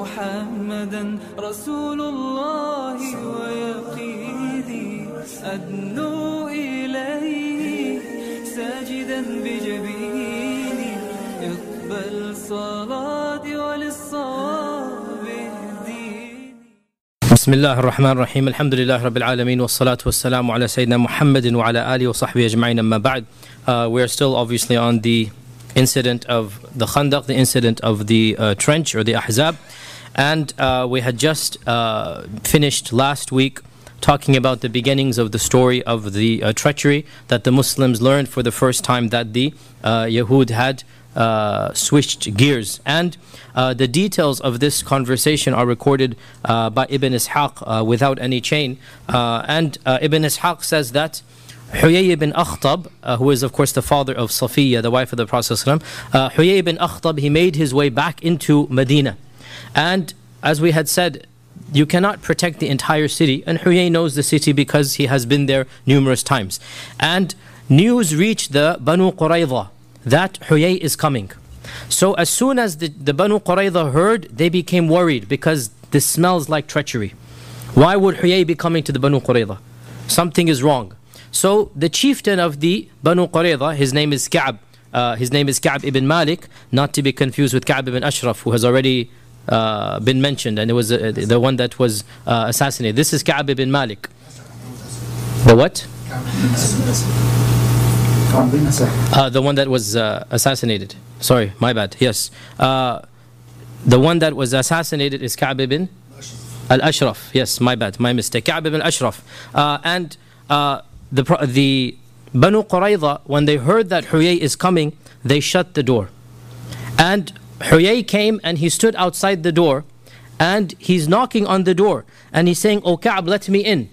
محمدا رسول الله ويقيني أدنو إليه ساجدا بجبيني. اقبل صلاتي وللصواب بسم الله الرحمن الرحيم. الحمد لله رب العالمين والصلاة والسلام على سيدنا محمد وعلى آله وصحبه أجمعين. أما بعد uh, We're still obviously on the incident of the Khandaq, the incident of the uh, trench or the Ahzab. And uh, we had just uh, finished last week talking about the beginnings of the story of the uh, treachery that the Muslims learned for the first time that the uh, Yahud had uh, switched gears. And uh, the details of this conversation are recorded uh, by Ibn Ishaq uh, without any chain. Uh, and Ibn Ishaq says that Huyay ibn Akhtab, who is of course the father of Safiya, the wife of the Prophet, uh, Huyay ibn Akhtab, he made his way back into Medina. And as we had said, you cannot protect the entire city, and Huyay knows the city because he has been there numerous times. And news reached the Banu Qurayza that Huyay is coming. So as soon as the, the Banu Qurayza heard, they became worried because this smells like treachery. Why would Huyay be coming to the Banu Qurayza? Something is wrong. So the chieftain of the Banu Qurayza, his name is Ka'b. Uh, his name is Ka'b ibn Malik, not to be confused with Ka'b ibn Ashraf, who has already uh, been mentioned, and it was uh, the one that was uh, assassinated. This is Ka'b ibn Malik. The what? Uh, the one that was uh, assassinated. Sorry, my bad. Yes. Uh, the one that was assassinated is Ka'b ibn Al Ashraf. Yes, my bad, my mistake. Ka'b ibn Ashraf. And the, the Banu Qurayza, when they heard that Huyay is coming, they shut the door. And Huyay came and he stood outside the door and he's knocking on the door and he's saying, Oh Ka'b, let me in.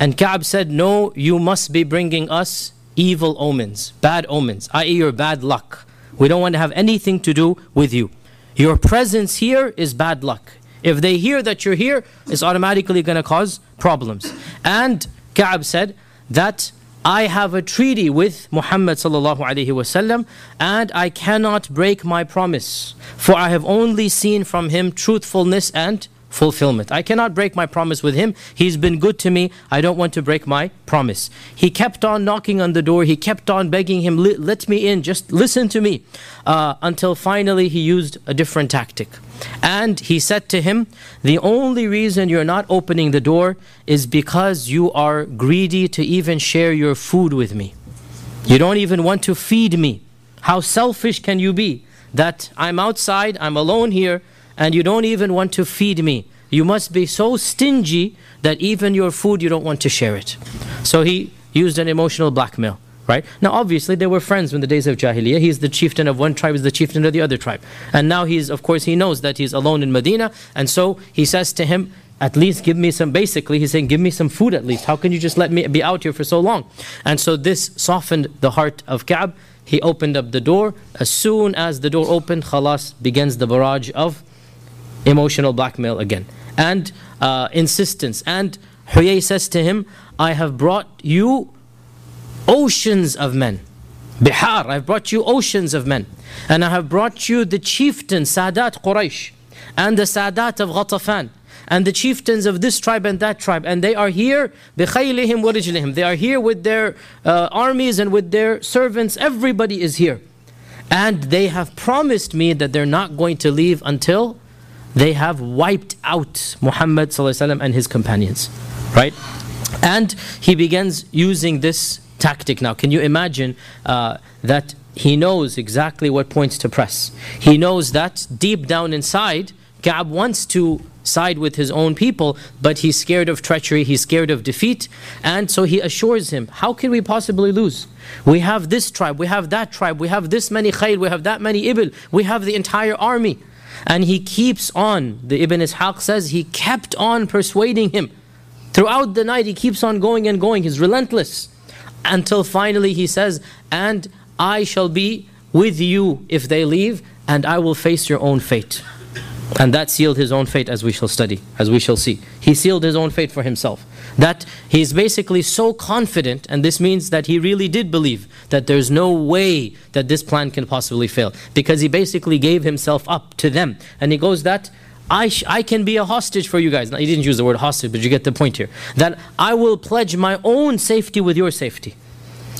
And Ka'b said, No, you must be bringing us evil omens, bad omens, i.e., your bad luck. We don't want to have anything to do with you. Your presence here is bad luck. If they hear that you're here, it's automatically going to cause problems. And Ka'b said that I have a treaty with Muhammad and I cannot break my promise for I have only seen from him truthfulness and fulfillment. I cannot break my promise with him. He's been good to me. I don't want to break my promise. He kept on knocking on the door. He kept on begging him, "Let- let me in, just listen to me. Uh, until finally he used a different tactic. And he said to him, The only reason you're not opening the door is because you are greedy to even share your food with me. You don't even want to feed me. How selfish can you be that I'm outside, I'm alone here, and you don't even want to feed me? You must be so stingy that even your food you don't want to share it. So he used an emotional blackmail. Right? Now, obviously, they were friends in the days of Jahiliyyah. He's the chieftain of one tribe, is the chieftain of the other tribe. And now he's, of course, he knows that he's alone in Medina. And so he says to him, At least give me some, basically, he's saying, Give me some food at least. How can you just let me be out here for so long? And so this softened the heart of Ka'b. He opened up the door. As soon as the door opened, khalas, begins the barrage of emotional blackmail again and uh, insistence. And Huyay says to him, I have brought you oceans of men. Bihar, I've brought you oceans of men. And I have brought you the chieftain, Sadat Quraysh, and the Sadat of Ghatafan, and the chieftains of this tribe and that tribe. And they are here, بِخَيْلِهِمْ وَرِجْلِهِمْ They are here with their uh, armies and with their servants. Everybody is here. And they have promised me that they're not going to leave until they have wiped out Muhammad ﷺ and his companions. Right? And he begins using this tactic now. Can you imagine uh, that he knows exactly what points to press? He knows that deep down inside, Ka'b wants to side with his own people, but he's scared of treachery, he's scared of defeat, and so he assures him, How can we possibly lose? We have this tribe, we have that tribe, we have this many khayl, we have that many ibil, we have the entire army. And he keeps on, the Ibn Ishaq says, he kept on persuading him. Throughout the night, he keeps on going and going, he's relentless. Until finally he says, And I shall be with you if they leave, and I will face your own fate. And that sealed his own fate as we shall study, as we shall see. He sealed his own fate for himself. That he's basically so confident, and this means that he really did believe that there's no way that this plan can possibly fail. Because he basically gave himself up to them. And he goes that I, I can be a hostage for you guys. Now, he didn't use the word hostage, but you get the point here. That I will pledge my own safety with your safety.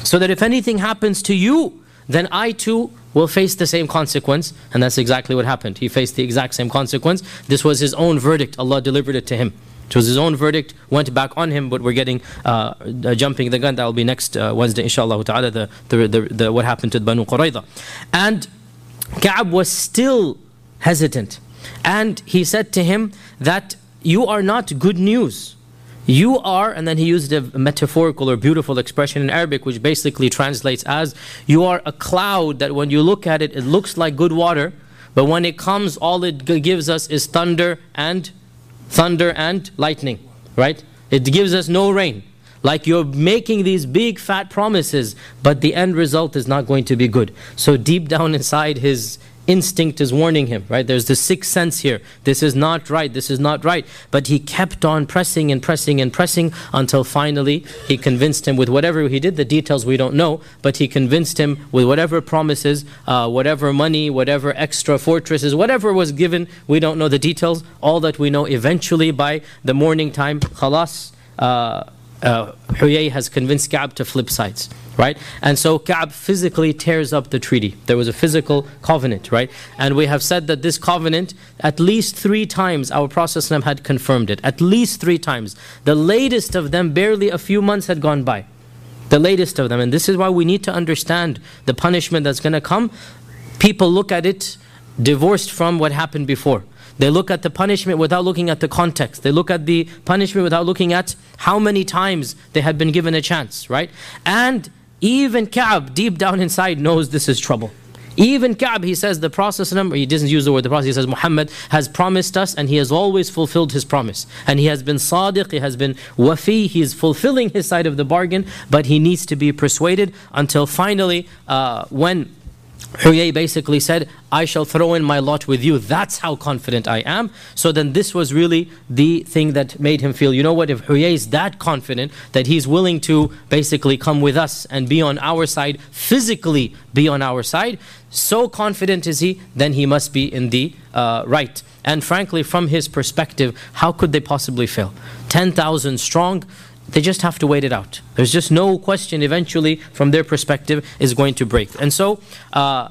So that if anything happens to you, then I too will face the same consequence. And that's exactly what happened. He faced the exact same consequence. This was his own verdict. Allah delivered it to him. It was his own verdict, went back on him, but we're getting uh, uh, jumping the gun. That will be next uh, Wednesday, inshallah ta'ala, the, the, the, the, what happened to the Banu Qurayza. And Ka'ab was still hesitant. And he said to him that you are not good news. You are, and then he used a metaphorical or beautiful expression in Arabic, which basically translates as you are a cloud that when you look at it, it looks like good water, but when it comes, all it gives us is thunder and thunder and lightning, right? It gives us no rain. Like you're making these big fat promises, but the end result is not going to be good. So deep down inside his instinct is warning him, right? There's the sixth sense here. This is not right, this is not right. But he kept on pressing and pressing and pressing until finally he convinced him with whatever he did. The details we don't know, but he convinced him with whatever promises, uh, whatever money, whatever extra fortresses, whatever was given. We don't know the details. All that we know eventually by the morning time, khalas. Uh, uh, Huyay has convinced Ka'b to flip sides, right? And so Ka'b physically tears up the treaty. There was a physical covenant, right? And we have said that this covenant, at least three times, our Prophet had confirmed it. At least three times. The latest of them, barely a few months had gone by. The latest of them. And this is why we need to understand the punishment that's going to come. People look at it divorced from what happened before. They look at the punishment without looking at the context. They look at the punishment without looking at how many times they had been given a chance, right? And even Ka'b, deep down inside, knows this is trouble. Even Ka'b, he says the Prophet, he doesn't use the word the Prophet, he says Muhammad has promised us and he has always fulfilled his promise. And he has been sadiq, he has been wafi, he is fulfilling his side of the bargain, but he needs to be persuaded until finally, uh, when Huyay basically said, I shall throw in my lot with you. That's how confident I am. So then this was really the thing that made him feel, you know what, if Huyay is that confident that he's willing to basically come with us and be on our side, physically be on our side, so confident is he, then he must be in the uh, right. And frankly, from his perspective, how could they possibly fail? 10,000 strong, they just have to wait it out. There's just no question, eventually, from their perspective, is going to break. And so, uh,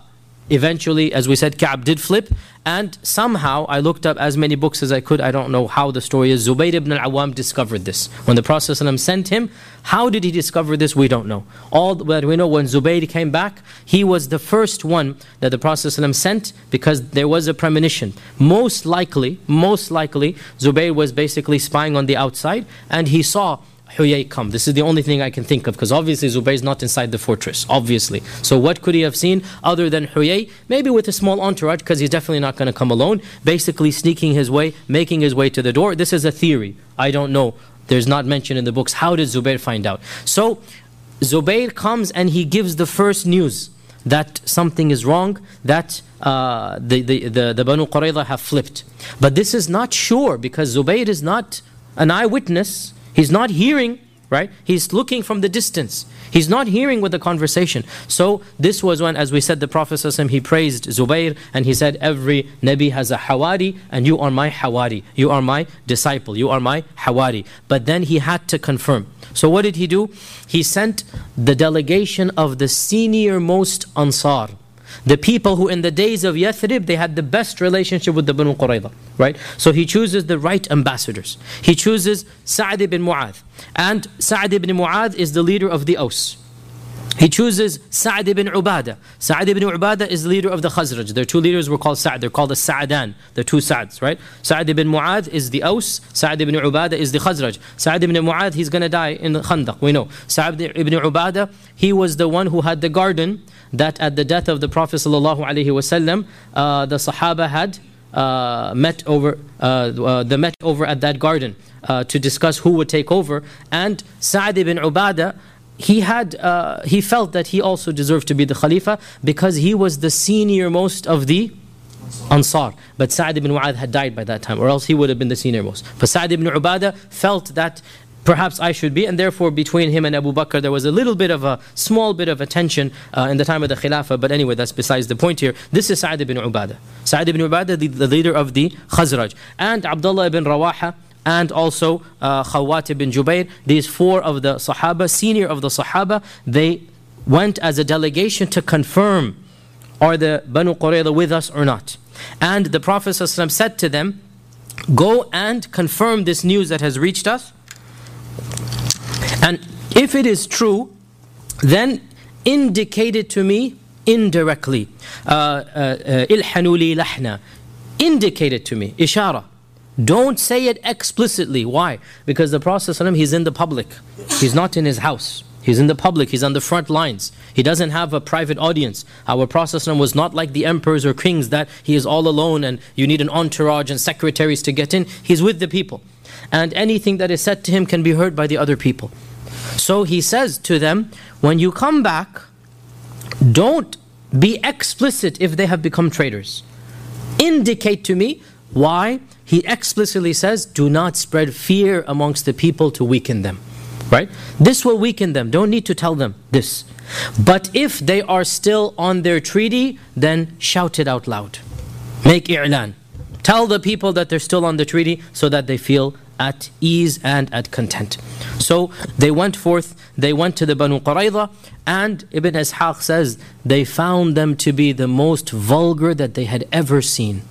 eventually, as we said, Ka'b did flip. And somehow, I looked up as many books as I could. I don't know how the story is. Zubayr ibn al-Awwam discovered this. When the Prophet ﷺ sent him, how did he discover this? We don't know. All that we know, when Zubayr came back, he was the first one that the Prophet ﷺ sent because there was a premonition. Most likely, most likely, Zubayr was basically spying on the outside and he saw Huyay come? This is the only thing I can think of because obviously Zubayr is not inside the fortress, obviously. So what could he have seen other than Huyay? Maybe with a small entourage because he's definitely not going to come alone, basically sneaking his way, making his way to the door. This is a theory. I don't know. There's not mentioned in the books. How did Zubayr find out? So Zubayr comes and he gives the first news that something is wrong, that uh, the, the, the, the Banu Qurayza have flipped. But this is not sure because Zubayr is not an eyewitness He's not hearing, right? He's looking from the distance. He's not hearing with the conversation. So this was when, as we said, the Prophet ﷺ, he praised Zubayr and he said, every Nabi has a Hawari and you are my Hawari. You are my disciple. You are my Hawari. But then he had to confirm. So what did he do? He sent the delegation of the senior most Ansar the people who in the days of Yathrib, they had the best relationship with the Banu Qurayza, right? So he chooses the right ambassadors. He chooses Sa'd ibn Mu'adh. And Sa'd ibn Mu'adh is the leader of the Aus. He chooses Sa'd ibn Ubadah. Sa'd ibn Ubadah is the leader of the Khazraj. Their two leaders were called Sa'd. They're called the Sa'dan, the two Sa'ds, right? Sa'd ibn Mu'adh is the Aus. Sa'd ibn Ubadah is the Khazraj. Sa'd ibn Mu'adh, he's going to die in the Khandaq, we know. Sa'd ibn Ubadah, he was the one who had the garden that at the death of the Prophet ﷺ, uh, the Sahaba had uh, met over, uh, uh, the met over at that garden uh, to discuss who would take over. And Sa'd ibn Ubadah, he had uh, he felt that he also deserved to be the Khalifa because he was the senior most of the Ansar. But Sa'd ibn Mu'adh had died by that time, or else he would have been the senior most. But Sa'd ibn Ubadah felt that perhaps I should be. And therefore, between him and Abu Bakr, there was a little bit of a small bit of a tension uh, in the time of the Khilafah. But anyway, that's besides the point here. This is Sa'd ibn Ubadah. Sa'd ibn Ubadah, the, the leader of the Khazraj. And Abdullah ibn Rawaha, and also uh, Khawat ibn Jubair. These four of the Sahaba, senior of the Sahaba, they went as a delegation to confirm are the Banu Qurayza with us or not. And the Prophet ﷺ said to them, Go and confirm this news that has reached us. And if it is true, then indicate it to me indirectly. Ilhanuli uh, uh. Indicate it to me. Ishara. Don't say it explicitly. Why? Because the Prophet ﷺ, he's in the public. He's not in his house. He's in the public, he's on the front lines. He doesn't have a private audience. Our Prophet was not like the emperors or kings that he is all alone and you need an entourage and secretaries to get in. He's with the people. And anything that is said to him can be heard by the other people. So he says to them, when you come back, don't be explicit if they have become traitors. Indicate to me why. He explicitly says, do not spread fear amongst the people to weaken them. Right? This will weaken them. Don't need to tell them this. But if they are still on their treaty, then shout it out loud. Make i'lan. Tell the people that they're still on the treaty so that they feel at ease and at content. So they went forth, they went to the Banu Qurayza, and Ibn Ishaq says they found them to be the most vulgar that they had ever seen.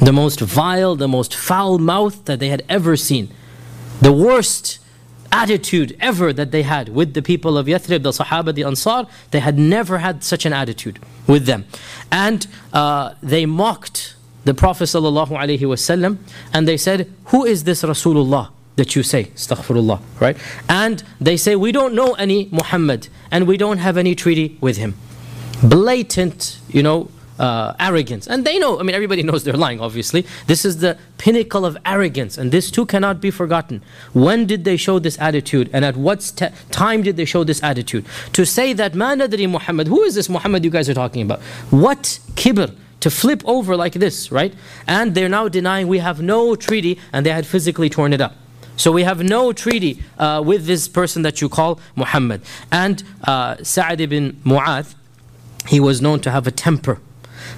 The most vile, the most foul mouth that they had ever seen. The worst attitude ever that they had with the people of Yathrib, the Sahaba, the Ansar. They had never had such an attitude with them. And uh, they mocked the Prophet ﷺ and they said, Who is this Rasulullah? that you say, astaghfirullah, right? And they say, we don't know any Muhammad and we don't have any treaty with him. Blatant, you know, uh, arrogance. And they know, I mean, everybody knows they're lying, obviously. This is the pinnacle of arrogance, and this too cannot be forgotten. When did they show this attitude, and at what time did they show this attitude? To say that, Ma nadri Muhammad, who is this Muhammad you guys are talking about? What kibr? To flip over like this, right? And they're now denying we have no treaty, and they had physically torn it up. So we have no treaty uh, with this person that you call Muhammad. And uh, Sa'ad ibn Mu'adh, he was known to have a temper.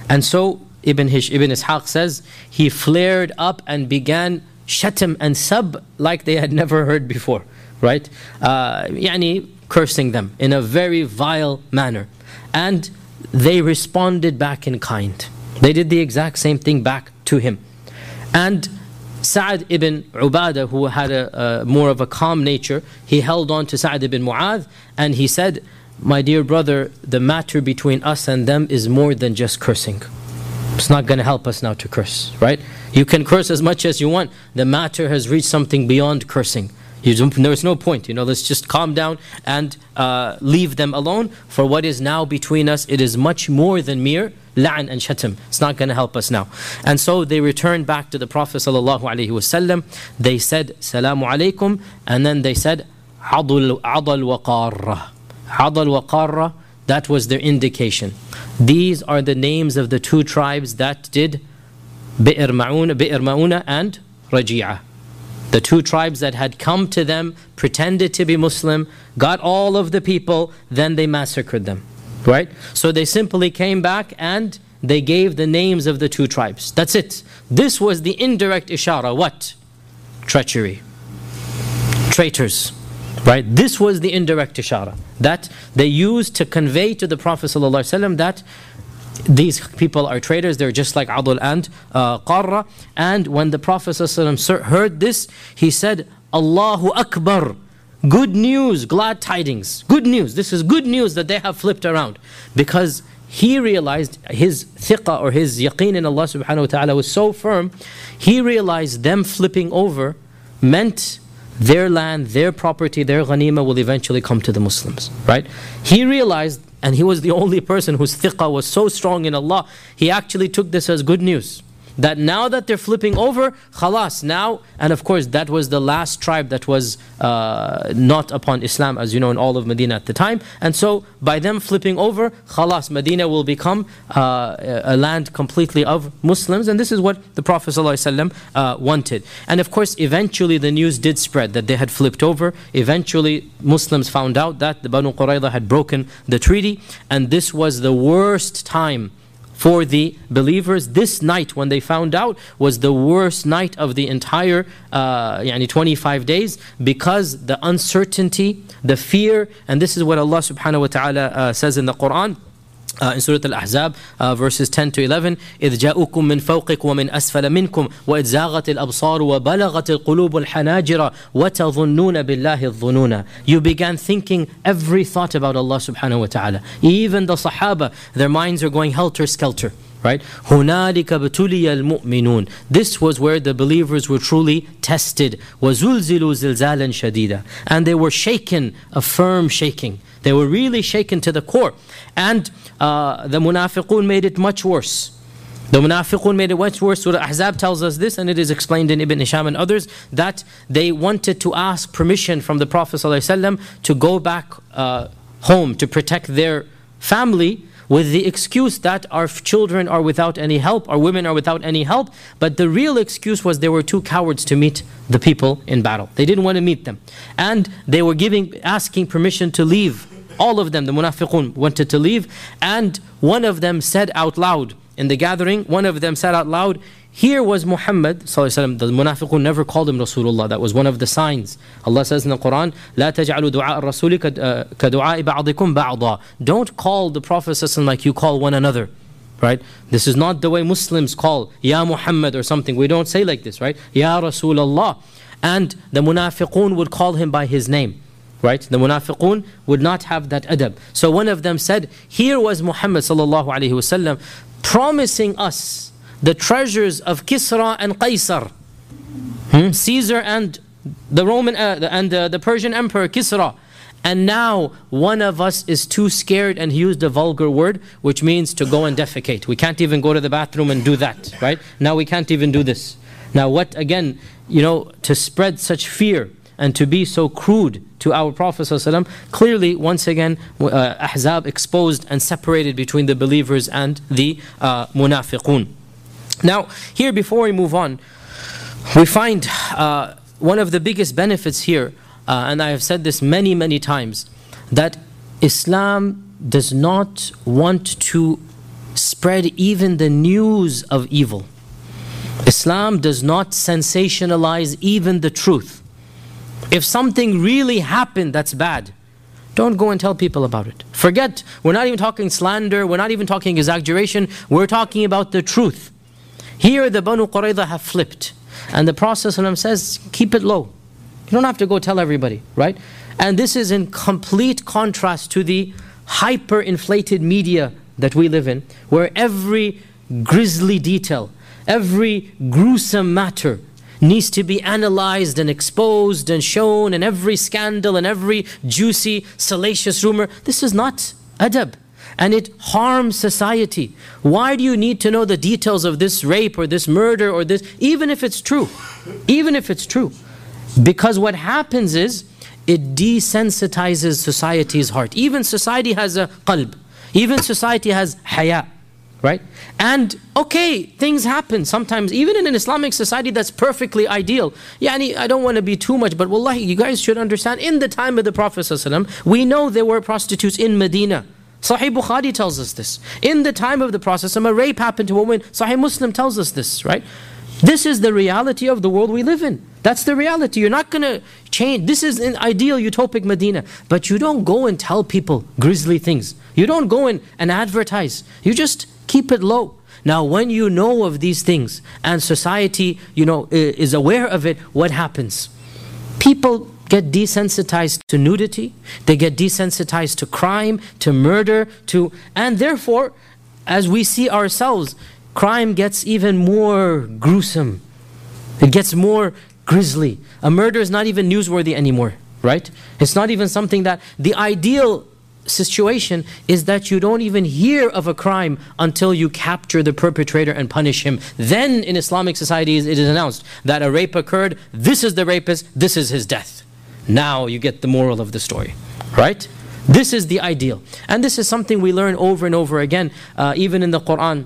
And so Ibn, Hish, Ibn Ishaq says, he flared up and began shatam and sub like they had never heard before, right? Uh, yani cursing them in a very vile manner. And they responded back in kind. They did the exact same thing back to him. And Sa'ad ibn Ubadah, who had a, a, more of a calm nature, he held on to Sa'ad ibn Mu'adh and he said, my dear brother, the matter between us and them is more than just cursing. It's not going to help us now to curse, right? You can curse as much as you want. The matter has reached something beyond cursing. There's no point, you know, let's just calm down and uh, leave them alone. For what is now between us, it is much more than mere la'an and shatam. It's not going to help us now. And so they returned back to the Prophet ﷺ. They said, Salamu alaykum, and then they said, Adal waqarrah. Adal wa Qarra, that was their indication. These are the names of the two tribes that did Bi'r Ma'una, Ma'una and Raji'ah. The two tribes that had come to them, pretended to be Muslim, got all of the people, then they massacred them. Right? So they simply came back and they gave the names of the two tribes. That's it. This was the indirect ishara. What? Treachery. Traitors. Right? This was the indirect ishara that they used to convey to the Prophet ﷺ that these people are traitors, they're just like Adul and uh. And when the Prophet ﷺ heard this, he said, Allahu Akbar. Good news, glad tidings. Good news. This is good news that they have flipped around. Because he realized his thiqah or his yaqeen in Allah subhanahu wa ta'ala was so firm, he realized them flipping over meant their land, their property, their ghanima will eventually come to the Muslims. Right? He realized, and he was the only person whose thiqah was so strong in Allah, he actually took this as good news. That now that they're flipping over, khalas, now, and of course, that was the last tribe that was uh, not upon Islam, as you know, in all of Medina at the time. And so, by them flipping over, khalas, Medina will become uh, a land completely of Muslims. And this is what the Prophet ﷺ, uh, wanted. And of course, eventually the news did spread that they had flipped over. Eventually, Muslims found out that the Banu Qurayza had broken the treaty. And this was the worst time for the believers. This night, when they found out, was the worst night of the entire uh, 25 days because the uncertainty, the fear, and this is what Allah subhanahu wa ta'ala uh, says in the Quran. Uh, in Surah Al-Ahzab, uh, verses 10 to 11, إذ جاءكم من فوقكم ومن أسفل منكم وإذ زاغت الأبصار وبلغت القلوب الحناجر وتظنون بالله الظنون. You began thinking every thought about Allah subhanahu wa ta'ala. Even the Sahaba, their minds are going helter-skelter. Right? هنالك ابتلي المؤمنون. This was where the believers were truly tested. وزلزلوا زلزالا شديدا. And they were shaken, a firm shaking. They were really shaken to the core. And uh, the munafiqun made it much worse. The munafiqun made it much worse. Surah Ahzab tells us this, and it is explained in Ibn Hisham and others, that they wanted to ask permission from the Prophet ﷺ to go back uh, home to protect their family with the excuse that our children are without any help, our women are without any help. But the real excuse was they were too cowards to meet the people in battle. They didn't want to meet them. And they were giving, asking permission to leave all of them, the munafiqun, wanted to leave. And one of them said out loud in the gathering, one of them said out loud, here was Muhammad the munafiqun never called him Rasulullah. That was one of the signs. Allah says in the Quran, لا تجعلوا دعاء الرسول كدعاء بعضكم بعضا. Don't call the Prophet like you call one another. Right? This is not the way Muslims call Ya Muhammad or something. We don't say like this, right? Ya Rasulullah. And the munafiqun would call him by his name. Right? The munafiqun would not have that adab. So one of them said, Here was Muhammad sallallahu alayhi wasallam promising us the treasures of Kisra and Qaisar. Hmm? Caesar and the Roman uh, and uh, the Persian Emperor Kisra. And now one of us is too scared and he used a vulgar word, which means to go and defecate. We can't even go to the bathroom and do that, right? Now we can't even do this. Now, what again, you know, to spread such fear and to be so crude to our Prophet ﷺ, clearly, once again, uh, Ahzab exposed and separated between the believers and the uh, munafiqun. Now, here, before we move on, we find uh, one of the biggest benefits here, uh, and I have said this many, many times, that Islam does not want to spread even the news of evil. Islam does not sensationalize even the truth. If something really happened that's bad, don't go and tell people about it. Forget, we're not even talking slander, we're not even talking exaggeration, we're talking about the truth. Here the Banu Qurayza have flipped. And the Prophet says, keep it low. You don't have to go tell everybody, right? And this is in complete contrast to the hyper inflated media that we live in, where every grisly detail, every gruesome matter needs to be analyzed and exposed and shown and every scandal and every juicy, salacious rumor. This is not adab. And it harms society. Why do you need to know the details of this rape or this murder or this, even if it's true? Even if it's true. Because what happens is, it desensitizes society's heart. Even society has a qalb. Even society has haya right? And okay, things happen sometimes, even in an Islamic society that's perfectly ideal. Yani, I don't want to be too much, but wallahi, you guys should understand, in the time of the Prophet we know there were prostitutes in Medina. Sahih Bukhari tells us this. In the time of the Prophet, a rape happened to a woman. Sahih Muslim tells us this, right? This is the reality of the world we live in. That's the reality. You're not going to change. This is an ideal utopic Medina. But you don't go and tell people grisly things. You don't go in and advertise. You just Keep it low. Now, when you know of these things and society, you know, is aware of it, what happens? People get desensitized to nudity, they get desensitized to crime, to murder, to and therefore, as we see ourselves, crime gets even more gruesome. It gets more grisly. A murder is not even newsworthy anymore, right? It's not even something that the ideal situation is that you don't even hear of a crime until you capture the perpetrator and punish him. Then in Islamic societies it is announced that a rape occurred, this is the rapist, this is his death. Now you get the moral of the story, right? This is the ideal. And this is something we learn over and over again, uh, even in the Quran.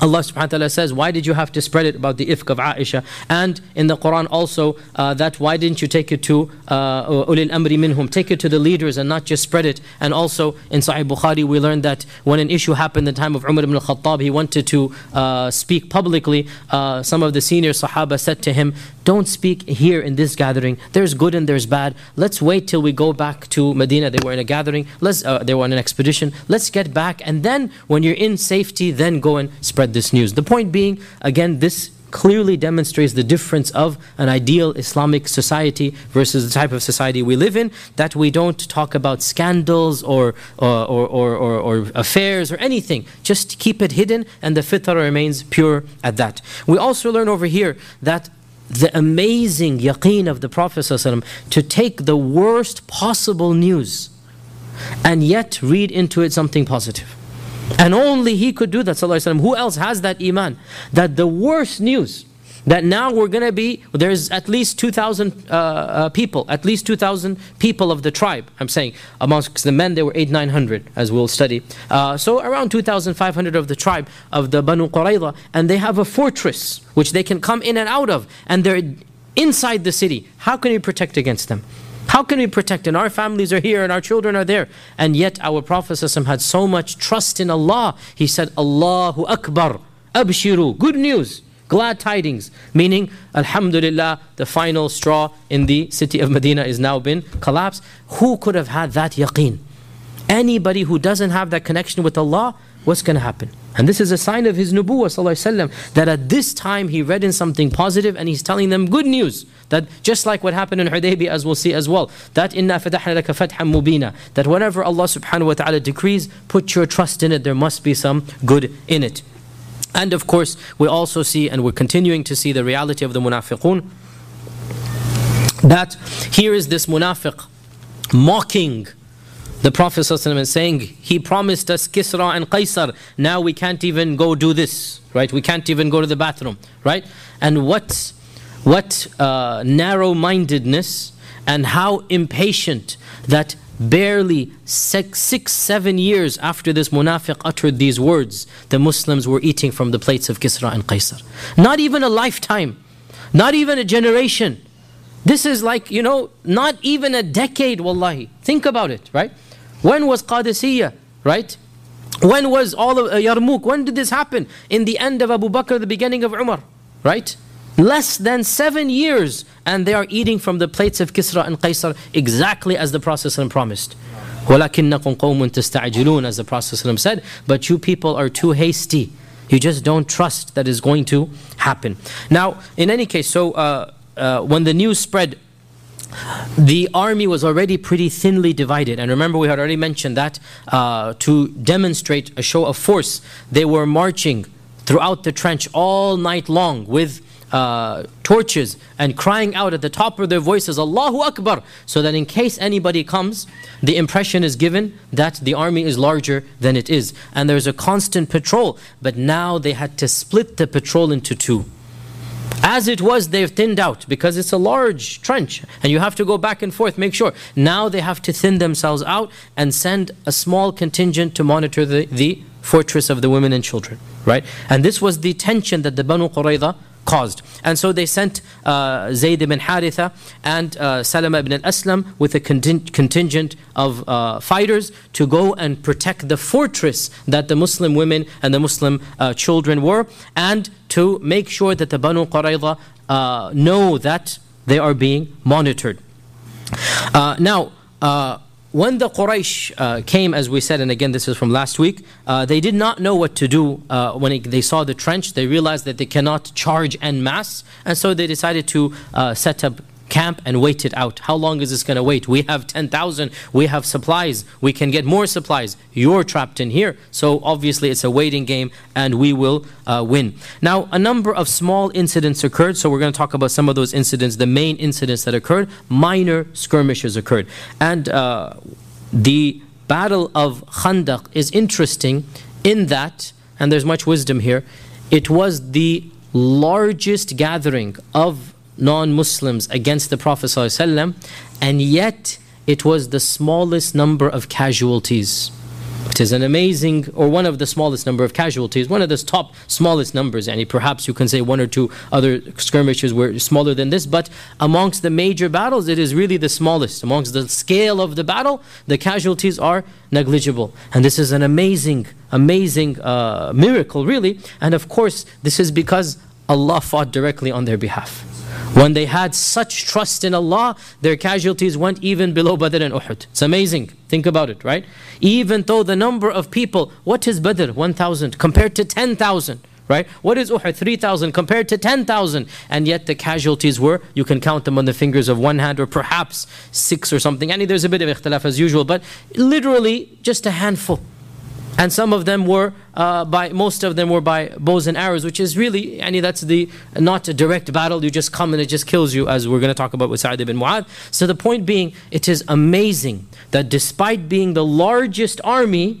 Allah subhanahu wa ta'ala says, Why did you have to spread it about the ifk of Aisha? And in the Quran also, uh, that why didn't you take it to uh, ulil amri minhum? Take it to the leaders and not just spread it. And also in Sahih Bukhari, we learned that when an issue happened in the time of Umar ibn al-Khattab, he wanted to uh, speak publicly. Uh, some of the senior Sahaba said to him, Don't speak here in this gathering. There's good and there's bad. Let's wait till we go back to Medina. They were in a gathering. Let's, uh, they were on an expedition. Let's get back. And then when you're in safety, then go and spread this news. The point being, again, this clearly demonstrates the difference of an ideal Islamic society versus the type of society we live in, that we don't talk about scandals or, or, or, or, or affairs or anything. Just keep it hidden and the fitrah remains pure at that. We also learn over here that the amazing yaqeen of the Prophet to take the worst possible news and yet read into it something positive. And only he could do that, Who else has that iman? That the worst news that now we're going to be, there's at least 2,000 uh, uh, people, at least 2,000 people of the tribe, I'm saying. Amongst the men, there were 8, 900, as we'll study. Uh, so around 2,500 of the tribe of the Banu Qurayza, and they have a fortress which they can come in and out of, and they're inside the city. How can we protect against them? How can we protect? And our families are here and our children are there. And yet our Prophet had so much trust in Allah. He said, Allahu Akbar, Abshiru, good news, glad tidings. Meaning, Alhamdulillah, the final straw in the city of Medina is now been collapsed. Who could have had that yaqeen? Anybody who doesn't have that connection with Allah, what's going to happen? And this is a sign of his nubuwwah that at this time he read in something positive and he's telling them good news. That just like what happened in Hudaybiyah as we'll see as well, that inna fatahna laka fathan mubina, that whenever Allah subhanahu wa ta'ala decrees, put your trust in it, there must be some good in it. And of course, we also see, and we're continuing to see the reality of the munafiqun, that here is this munafiq mocking the Prophet is saying, He promised us Kisra and Qaisar. Now we can't even go do this, right? We can't even go to the bathroom, right? And what, what uh, narrow mindedness and how impatient that barely six, six, seven years after this munafiq uttered these words, the Muslims were eating from the plates of Kisra and Qaisar. Not even a lifetime, not even a generation. This is like, you know, not even a decade, wallahi. Think about it, right? When was Qadisiyah, right? When was all of uh, Yarmouk? When did this happen? In the end of Abu Bakr, the beginning of Umar, right? Less than seven years, and they are eating from the plates of Kisra and Qaisar exactly as the Prophet promised. وَلَكِنَّكُمْ قَوْمٌ تَسْتَعْجِلُونَ As the Prophet said, but you people are too hasty. You just don't trust that is going to happen. Now, in any case, so uh, uh, when the news spread the army was already pretty thinly divided. And remember, we had already mentioned that uh, to demonstrate a show of force, they were marching throughout the trench all night long with uh, torches and crying out at the top of their voices, Allahu Akbar, so that in case anybody comes, the impression is given that the army is larger than it is. And there's a constant patrol, but now they had to split the patrol into two. As it was, they've thinned out because it's a large trench and you have to go back and forth, make sure. Now they have to thin themselves out and send a small contingent to monitor the, the fortress of the women and children, right? And this was the tension that the Banu Qurayza caused. And so they sent uh, Zayd ibn Haritha and uh, Salama ibn al-Aslam with a contingent of uh, fighters to go and protect the fortress that the Muslim women and the Muslim uh, children were and to make sure that the Banu Qurayza uh, know that they are being monitored. Uh, now, when the Quraysh uh, came, as we said, and again this is from last week, uh, they did not know what to do uh, when it, they saw the trench. They realized that they cannot charge en masse, and so they decided to uh, set up camp and wait it out. How long is this going to wait? We have 10,000, we have supplies, we can get more supplies. You're trapped in here. So obviously it's a waiting game and we will uh, win. Now, a number of small incidents occurred, so we're going to talk about some of those incidents, the main incidents that occurred. Minor skirmishes occurred. And uh, the Battle of Khandaq is interesting in that, and there's much wisdom here, it was the largest gathering of non Muslims against the Prophet, and yet it was the smallest number of casualties. It is an amazing, or one of the smallest number of casualties, one of the top smallest numbers. And perhaps you can say one or two other skirmishes were smaller than this, but amongst the major battles, it is really the smallest. Amongst the scale of the battle, the casualties are negligible. And this is an amazing, amazing uh, miracle, really. And of course, this is because Allah fought directly on their behalf. When they had such trust in Allah, their casualties went even below Badr and Uhud. It's amazing. Think about it, right? Even though the number of people, what is Badr? 1,000 compared to 10,000 right? What is Uhud? 3,000 compared to 10,000. And yet the casualties were, you can count them on the fingers of one hand or perhaps six or something. And there's a bit of ikhtilaf as usual, but literally just a handful and some of them were uh, by most of them were by bows and arrows which is really any that's the not a direct battle. You just come and it just kills you as we're going to talk about with Sa'd ibn Mu'adh. So the point being it is amazing that despite being the largest army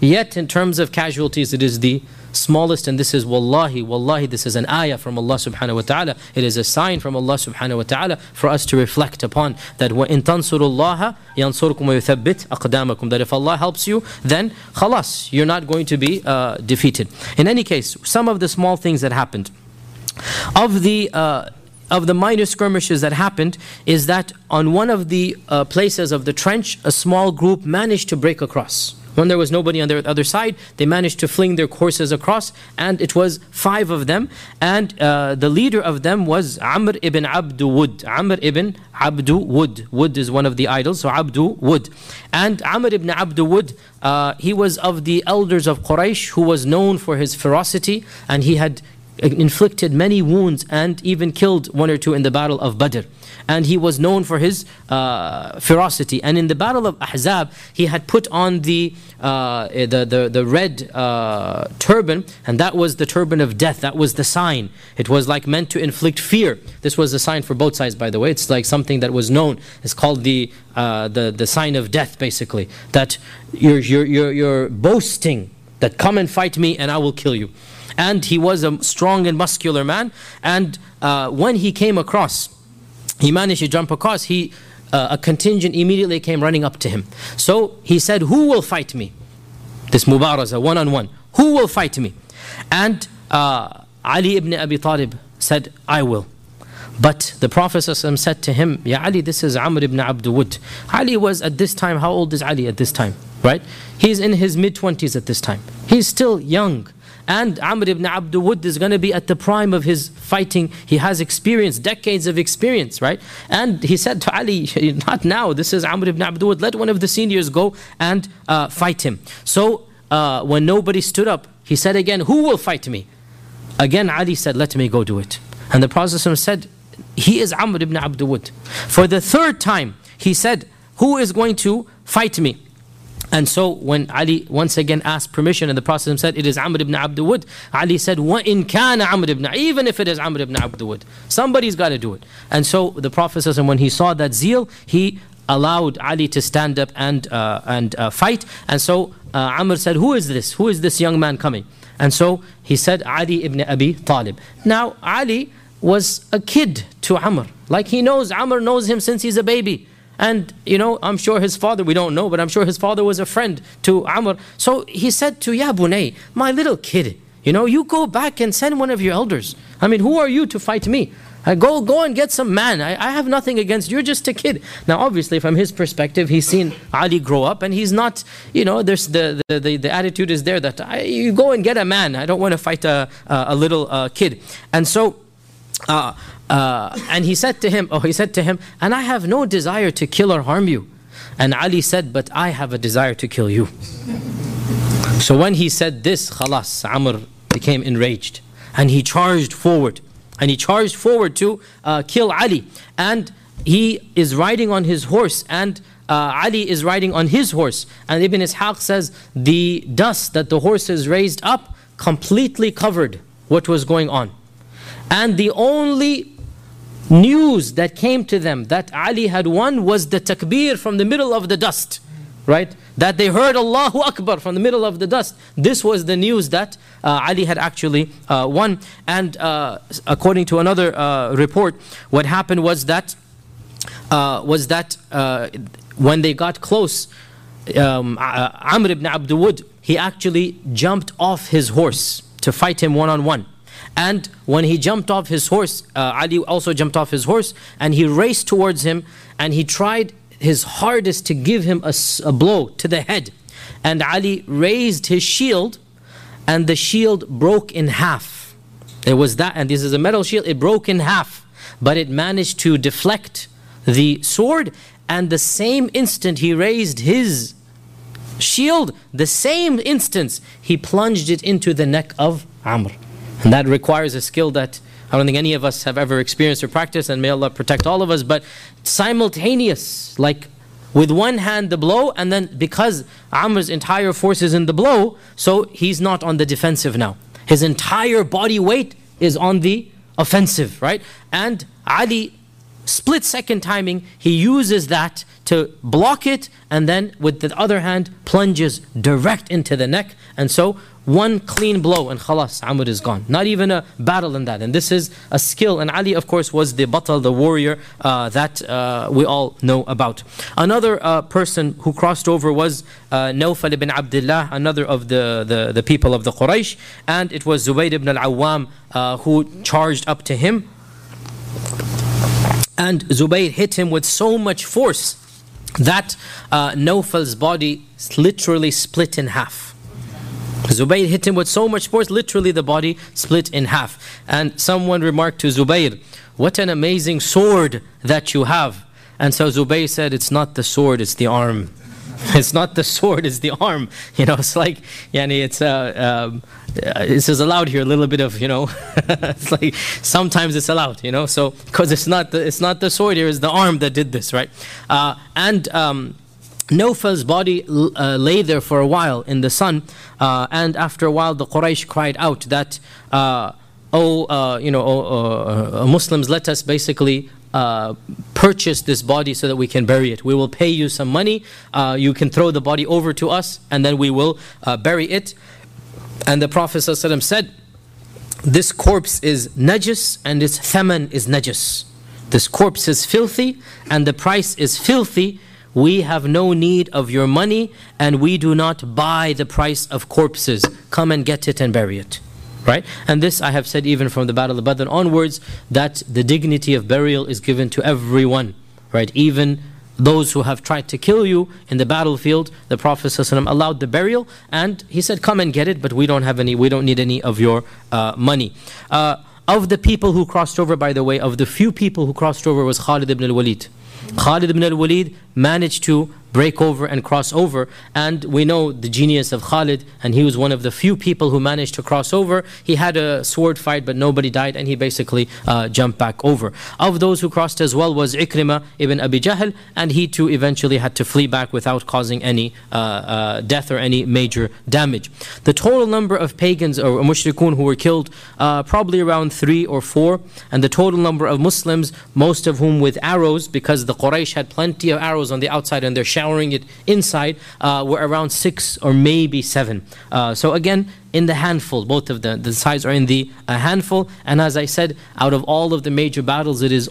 yet in terms of casualties it is the smallest and this is wallahi wallahi this is an ayah from Allah subhanahu wa ta'ala. It is a sign from Allah subhanahu wa ta'ala for us to reflect upon that wa in tansurullaha yansurkum wa yuthabbit aqdamakum that if Allah helps you then khalas you're not going to be uh, defeated. In any case some of the small things that happened. Of the uh, of the minor skirmishes that happened is that on one of the uh, places of the trench a small group managed to break across when there was nobody on the other side, they managed to fling their courses across, and it was five of them. And uh, the leader of them was Amr ibn Abdu Wud. Amr ibn Abdu Wud. Wud is one of the idols, so Abdu Wud. And Amr ibn Abdu Wud, uh, he was of the elders of Quraysh, who was known for his ferocity, and he had inflicted many wounds and even killed one or two in the battle of Badr and he was known for his uh, ferocity. And in the battle of Ahzab, he had put on the uh, the, the, the red uh, turban, and that was the turban of death. That was the sign. It was like meant to inflict fear. This was a sign for both sides, by the way. It's like something that was known. It's called the uh, the the sign of death, basically. That you're you're you're, you're boasting that come and fight me, and I will kill you. And he was a strong and muscular man. And uh, when he came across he managed to jump across. He, uh, a contingent immediately came running up to him. So he said, Who will fight me? This Mubaraza, one on one. Who will fight me? And uh, Ali ibn Abi Talib said, I will. But the Prophet said to him, Ya Ali, this is Amr ibn Abdul Ali was at this time, how old is Ali at this time? Right? He's in his mid 20s at this time. He's still young. And Amr ibn Abdul is going to be at the prime of his fighting. He has experience, decades of experience, right? And he said to Ali, Not now, this is Amr ibn Abdul. Let one of the seniors go and uh, fight him. So uh, when nobody stood up, he said again, Who will fight me? Again, Ali said, Let me go do it. And the Prophet said, He is Amr ibn Abdul. For the third time, he said, Who is going to fight me? And so when Ali once again asked permission and the Prophet said it is Amr ibn Abdul Ali said, Wa in kana Amr ibn even if it is Amr ibn Abdul somebody's gotta do it. And so the Prophet when he saw that zeal, he allowed Ali to stand up and uh, and uh, fight. And so uh, Amr said, Who is this? Who is this young man coming? And so he said, Ali ibn Abi Talib. Now Ali was a kid to Amr. Like he knows, Amr knows him since he's a baby. And, you know, I'm sure his father, we don't know, but I'm sure his father was a friend to Amr. So he said to Ya Bunay, my little kid, you know, you go back and send one of your elders. I mean, who are you to fight me? I go, go and get some man. I, I have nothing against you. You're just a kid. Now, obviously, from his perspective, he's seen Ali grow up, and he's not, you know, there's the the, the, the attitude is there that I, you go and get a man. I don't want to fight a a, a little uh, kid. And so, uh, uh, and he said to him, oh, he said to him, and I have no desire to kill or harm you. And Ali said, but I have a desire to kill you. So when he said this, khalas, Amr became enraged. And he charged forward. And he charged forward to uh, kill Ali. And he is riding on his horse and uh, Ali is riding on his horse. And Ibn Ishaq says the dust that the horses raised up completely covered what was going on. And the only news that came to them that Ali had won was the takbir from the middle of the dust. right? That they heard Allahu Akbar from the middle of the dust. This was the news that uh, Ali had actually uh, won. And uh, according to another uh, report, what happened was that uh, was that uh, when they got close, um, Amr ibn Abdul he actually jumped off his horse to fight him one on one. And when he jumped off his horse, uh, Ali also jumped off his horse and he raced towards him and he tried his hardest to give him a, a blow to the head. And Ali raised his shield and the shield broke in half. It was that, and this is a metal shield, it broke in half, but it managed to deflect the sword. And the same instant he raised his shield, the same instance he plunged it into the neck of Amr. And that requires a skill that I don't think any of us have ever experienced or practiced, and may Allah protect all of us. But simultaneous, like with one hand the blow, and then because Amr's entire force is in the blow, so he's not on the defensive now. His entire body weight is on the offensive, right? And Ali, split second timing, he uses that to block it, and then with the other hand plunges direct into the neck. And so one clean blow and khalas, Amr is gone. Not even a battle in that. And this is a skill. And Ali, of course, was the batal, the warrior uh, that uh, we all know about. Another uh, person who crossed over was uh, Nawfal ibn Abdullah, another of the, the, the people of the Quraysh. And it was Zubayr ibn al-Awwam uh, who charged up to him. And Zubayr hit him with so much force that uh, Nawfal's body literally split in half. Zubayr hit him with so much force, literally the body split in half. And someone remarked to Zubayr, What an amazing sword that you have. And so Zubayr said, It's not the sword, it's the arm. It's not the sword, it's the arm. You know, it's like, yani, it's, uh, um, uh, this is allowed here a little bit of, you know, it's like sometimes it's allowed, you know, so, because it's, not the, it's not the sword here, it's the arm that did this, right? Uh, and, um, Nawfal's body uh, lay there for a while in the sun, uh, and after a while the Quraysh cried out that, uh, oh, uh, you know, oh, uh, Muslims, let us basically uh, purchase this body so that we can bury it. We will pay you some money. you can throw the body over to us, and then we will bury it. And the Prophet ﷺ said, "This corpse is najis, and its thaman is najis. This corpse is filthy, and the price is filthy." We have no need of your money and we do not buy the price of corpses. Come and get it and bury it. Right? And this I have said even from the Battle of Badr onwards that the dignity of burial is given to everyone. Right? Even those who have tried to kill you in the battlefield, the Prophet ﷺ allowed the burial and he said, Come and get it, but we don't have any, we don't need any of your uh, money. Uh, of the people who crossed over, by the way, of the few people who crossed over was Khalid ibn al Walid. Khalid ibn al Walid managed to break over and cross over. And we know the genius of Khalid, and he was one of the few people who managed to cross over. He had a sword fight, but nobody died, and he basically uh, jumped back over. Of those who crossed as well was Ikrimah ibn Abi Jahl, and he too eventually had to flee back without causing any uh, uh, death or any major damage. The total number of pagans or mushrikun who were killed, uh, probably around three or four, and the total number of Muslims, most of whom with arrows, because the Quraysh had plenty of arrows on the outside and they're showering it inside uh, were around six or maybe seven. Uh, so again, in the handful, both of the, the sides are in the uh, handful. And as I said, out of all of the major battles, it is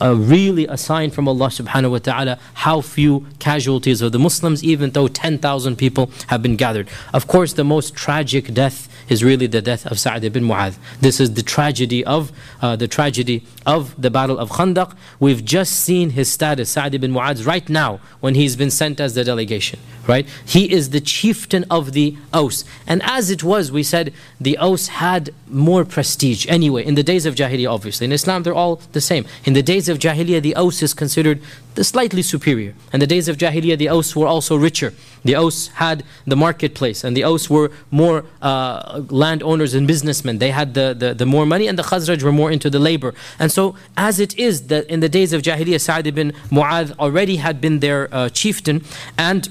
uh, really a sign from Allah subhanahu wa ta'ala how few casualties of the Muslims, even though 10,000 people have been gathered. Of course, the most tragic death is really the death of Sa'd ibn Mu'adh. This is the tragedy of uh, the tragedy of the Battle of Khandaq. We've just seen his status, Sa'd ibn Mu'adh, right now when he's been sent as the delegation. Right? He is the chieftain of the Aus. And as it was, we said the Aus had more prestige anyway. In the days of Jahiliyyah, obviously. In Islam, they're all the same. In the days of Jahiliyyah, the Aus is considered the slightly superior. And the days of Jahiliyyah, the Aus were also richer. The Aus had the marketplace, and the Aus were more uh, landowners and businessmen. They had the, the, the, more money, and the Khazraj were more into the labor. And so, as it is that in the days of Jahiliyyah, Sa'd ibn Mu'adh already had been their uh, chieftain, and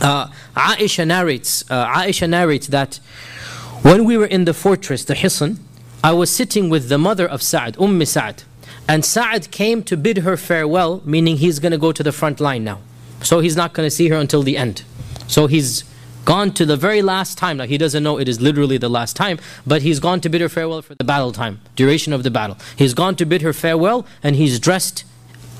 uh, Aisha narrates, uh, Aisha narrates that when we were in the fortress, the Hisan, I was sitting with the mother of Sa'd, Umm Sa'd, and Sa'd came to bid her farewell, meaning he's going to go to the front line now. So he's not going to see her until the end. So he's gone to the very last time. Now he doesn't know it is literally the last time, but he's gone to bid her farewell for the battle time, duration of the battle. He's gone to bid her farewell and he's dressed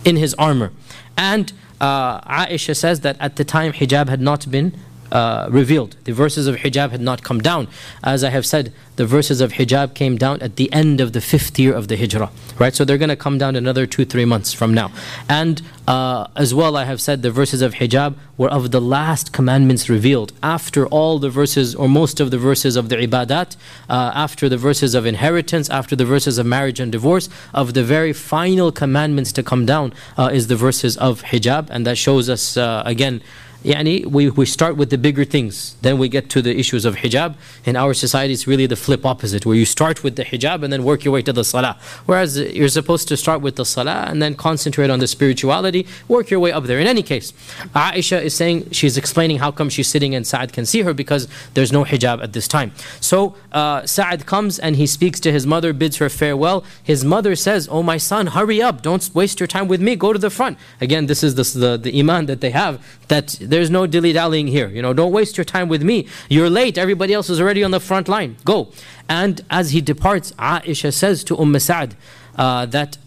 in his armor. And uh, Aisha says that at the time hijab had not been uh, revealed. The verses of hijab had not come down. As I have said, the verses of hijab came down at the end of the fifth year of the hijrah. Right? So they're going to come down another two, three months from now. And uh, as well, I have said the verses of hijab were of the last commandments revealed. After all the verses, or most of the verses of the ibadat, uh, after the verses of inheritance, after the verses of marriage and divorce, of the very final commandments to come down uh, is the verses of hijab. And that shows us, uh, again, Yani we, we start with the bigger things, then we get to the issues of hijab. In our society, it's really the flip opposite, where you start with the hijab and then work your way to the salah. Whereas you're supposed to start with the salah and then concentrate on the spirituality, work your way up there. In any case, Aisha is saying, she's explaining how come she's sitting and Sa'ad can see her because there's no hijab at this time. So uh, Sa'ad comes and he speaks to his mother, bids her farewell. His mother says, Oh, my son, hurry up, don't waste your time with me, go to the front. Again, this is the, the, the iman that they have, that there's no dilly dallying here. You know, don't waste your time with me. You're late. Everybody else is already on the front line. Go. And as he departs, Aisha says to Umm Sa'd uh, that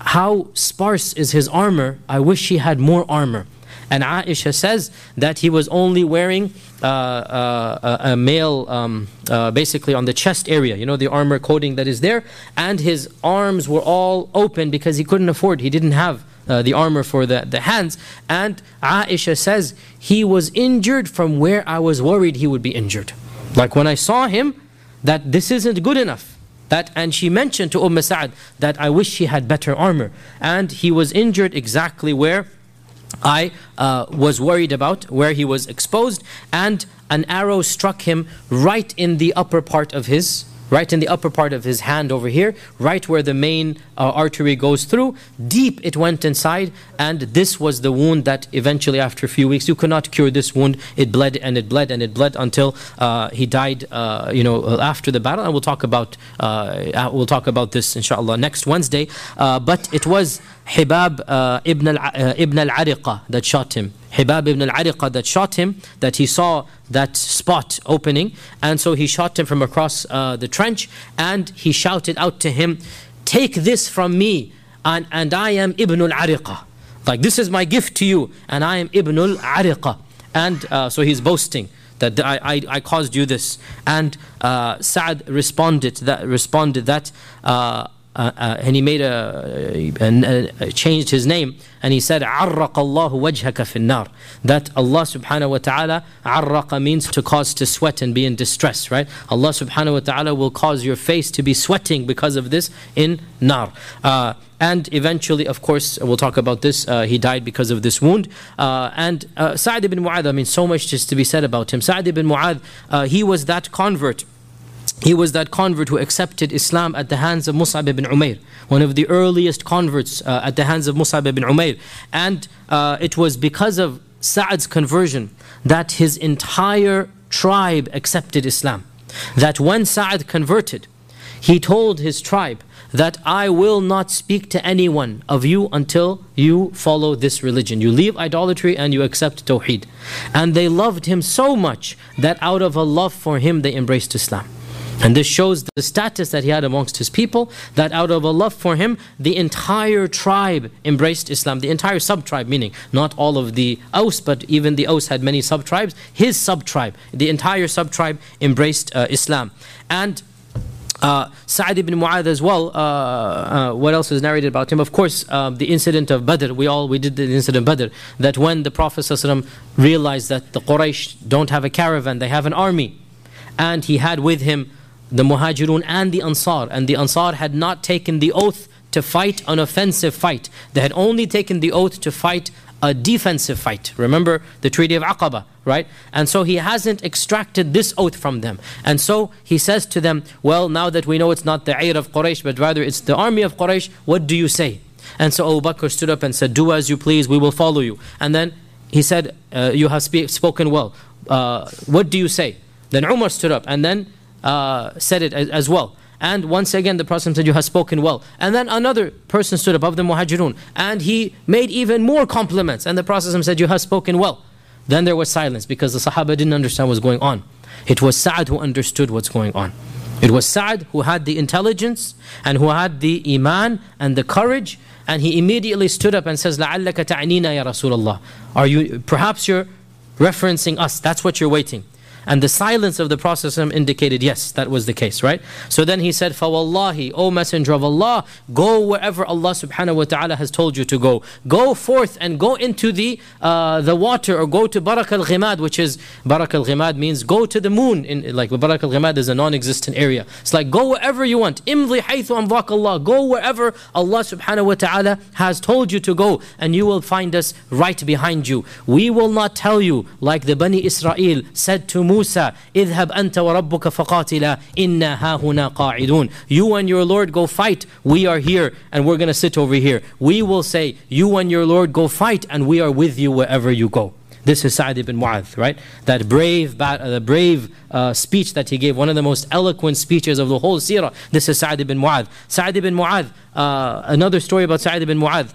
how sparse is his armor. I wish he had more armor. And Aisha says that he was only wearing uh, uh, a mail, um, uh, basically on the chest area, you know, the armor coating that is there. And his arms were all open because he couldn't afford, he didn't have uh, the armor for the, the hands. And Aisha says, he was injured from where I was worried he would be injured. Like when I saw him, that this isn't good enough. That, and she mentioned to Umm Sa'd that I wish he had better armor. And he was injured exactly where I uh, was worried about, where he was exposed. And an arrow struck him right in the upper part of his right in the upper part of his hand over here, right where the main uh, artery goes through. Deep it went inside, and this was the wound that eventually, after a few weeks, you could not cure this wound. It bled and it bled and it bled until uh, he died. Uh, you know, uh, after the battle, and we'll talk about uh, uh, we'll talk about this inshallah next Wednesday. but it was Hibab ibn al ibn al Ariqa that shot him. Hibab ibn al-Ariqa that shot him, that he saw that spot opening, and so he shot him from across uh, the trench, and he shouted out to him, Take this from me, and, and I am Ibn al-Ariqa. Like, this is my gift to you, and I am Ibn al-Ariqa. And uh, so he's boasting that I, I, I, caused you this. And uh, responded that, responded that uh, uh, uh, and he made a, a, a, changed his name and he said عرق الله وجهك في النار that Allah subhanahu wa ta'ala عرق means to cause to sweat and be in distress right Allah subhanahu wa ta'ala will cause your face to be sweating because of this in nar uh, and eventually, of course, we'll talk about this. Uh, he died because of this wound. Uh, and uh, Sa'd ibn Mu'adh, I mean, so much just to be said about him. Sa'd ibn Mu'adh, uh, he was that convert he was that convert who accepted Islam at the hands of Mus'ab ibn Umair, one of the earliest converts uh, at the hands of Mus'ab ibn Umair. And uh, it was because of Sa'ad's conversion that his entire tribe accepted Islam. That when Sa'ad converted, he told his tribe that I will not speak to anyone of you until you follow this religion. You leave idolatry and you accept Tawheed. And they loved him so much that out of a love for him they embraced Islam. And this shows the status that he had amongst his people, that out of a love for him, the entire tribe embraced Islam. The entire sub-tribe, meaning not all of the Aus, but even the Aus had many sub-tribes. His sub-tribe, the entire sub-tribe embraced uh, Islam. And uh, Sa'd ibn Mu'adh as well, uh, uh, what else is narrated about him? Of course, uh, the incident of Badr, we all, we did the incident of Badr, that when the Prophet ﷺ realized that the Quraysh don't have a caravan, they have an army, and he had with him the Muhajirun and the Ansar. And the Ansar had not taken the oath to fight an offensive fight. They had only taken the oath to fight a defensive fight. Remember the Treaty of Aqaba, right? And so he hasn't extracted this oath from them. And so he says to them, Well, now that we know it's not the Ayr of Quraysh, but rather it's the army of Quraysh, what do you say? And so Abu Bakr stood up and said, Do as you please, we will follow you. And then he said, uh, You have spoken well. Uh, what do you say? Then Umar stood up and then uh, said it as, as, well. And once again, the Prophet said, You have spoken well. And then another person stood above the Muhajirun and he made even more compliments. And the Prophet said, You have spoken well. Then there was silence because the Sahaba didn't understand what was going on. It was Sa'ad who understood what's going on. It was Sa'ad who had the intelligence and who had the iman and the courage. And he immediately stood up and says, لَعَلَّكَ تَعْنِينَ يَا رَسُولَ اللَّهِ Are you, perhaps you're referencing us. That's what you're waiting. And the silence of the Prophet indicated, yes, that was the case, right? So then he said, Fawallahi, O Messenger of Allah, go wherever Allah subhanahu wa ta'ala has told you to go. Go forth and go into the uh, the water or go to Barak al Ghimad, which is Barak al Ghimad means go to the moon. In, like Barak al Ghimad is a non existent area. It's like go wherever you want. Imli haythu amvak Allah. Go wherever Allah subhanahu wa ta'ala has told you to go, and you will find us right behind you. We will not tell you, like the Bani Israel said to Musa. اذهب أنت وربك فقاتلا إنا هاهنا قاعدون. You and your Lord go fight. We are here and we're going to sit over here. We will say, you and your Lord go fight and we are with you wherever you go. This is Sa'd ibn Mu'adh, right? That brave, uh, the brave uh, speech that he gave, one of the most eloquent speeches of the whole seerah. This is Sa'd ibn Mu'adh. Sa'd ibn Mu'adh, uh, another story about Sa'd ibn Mu'adh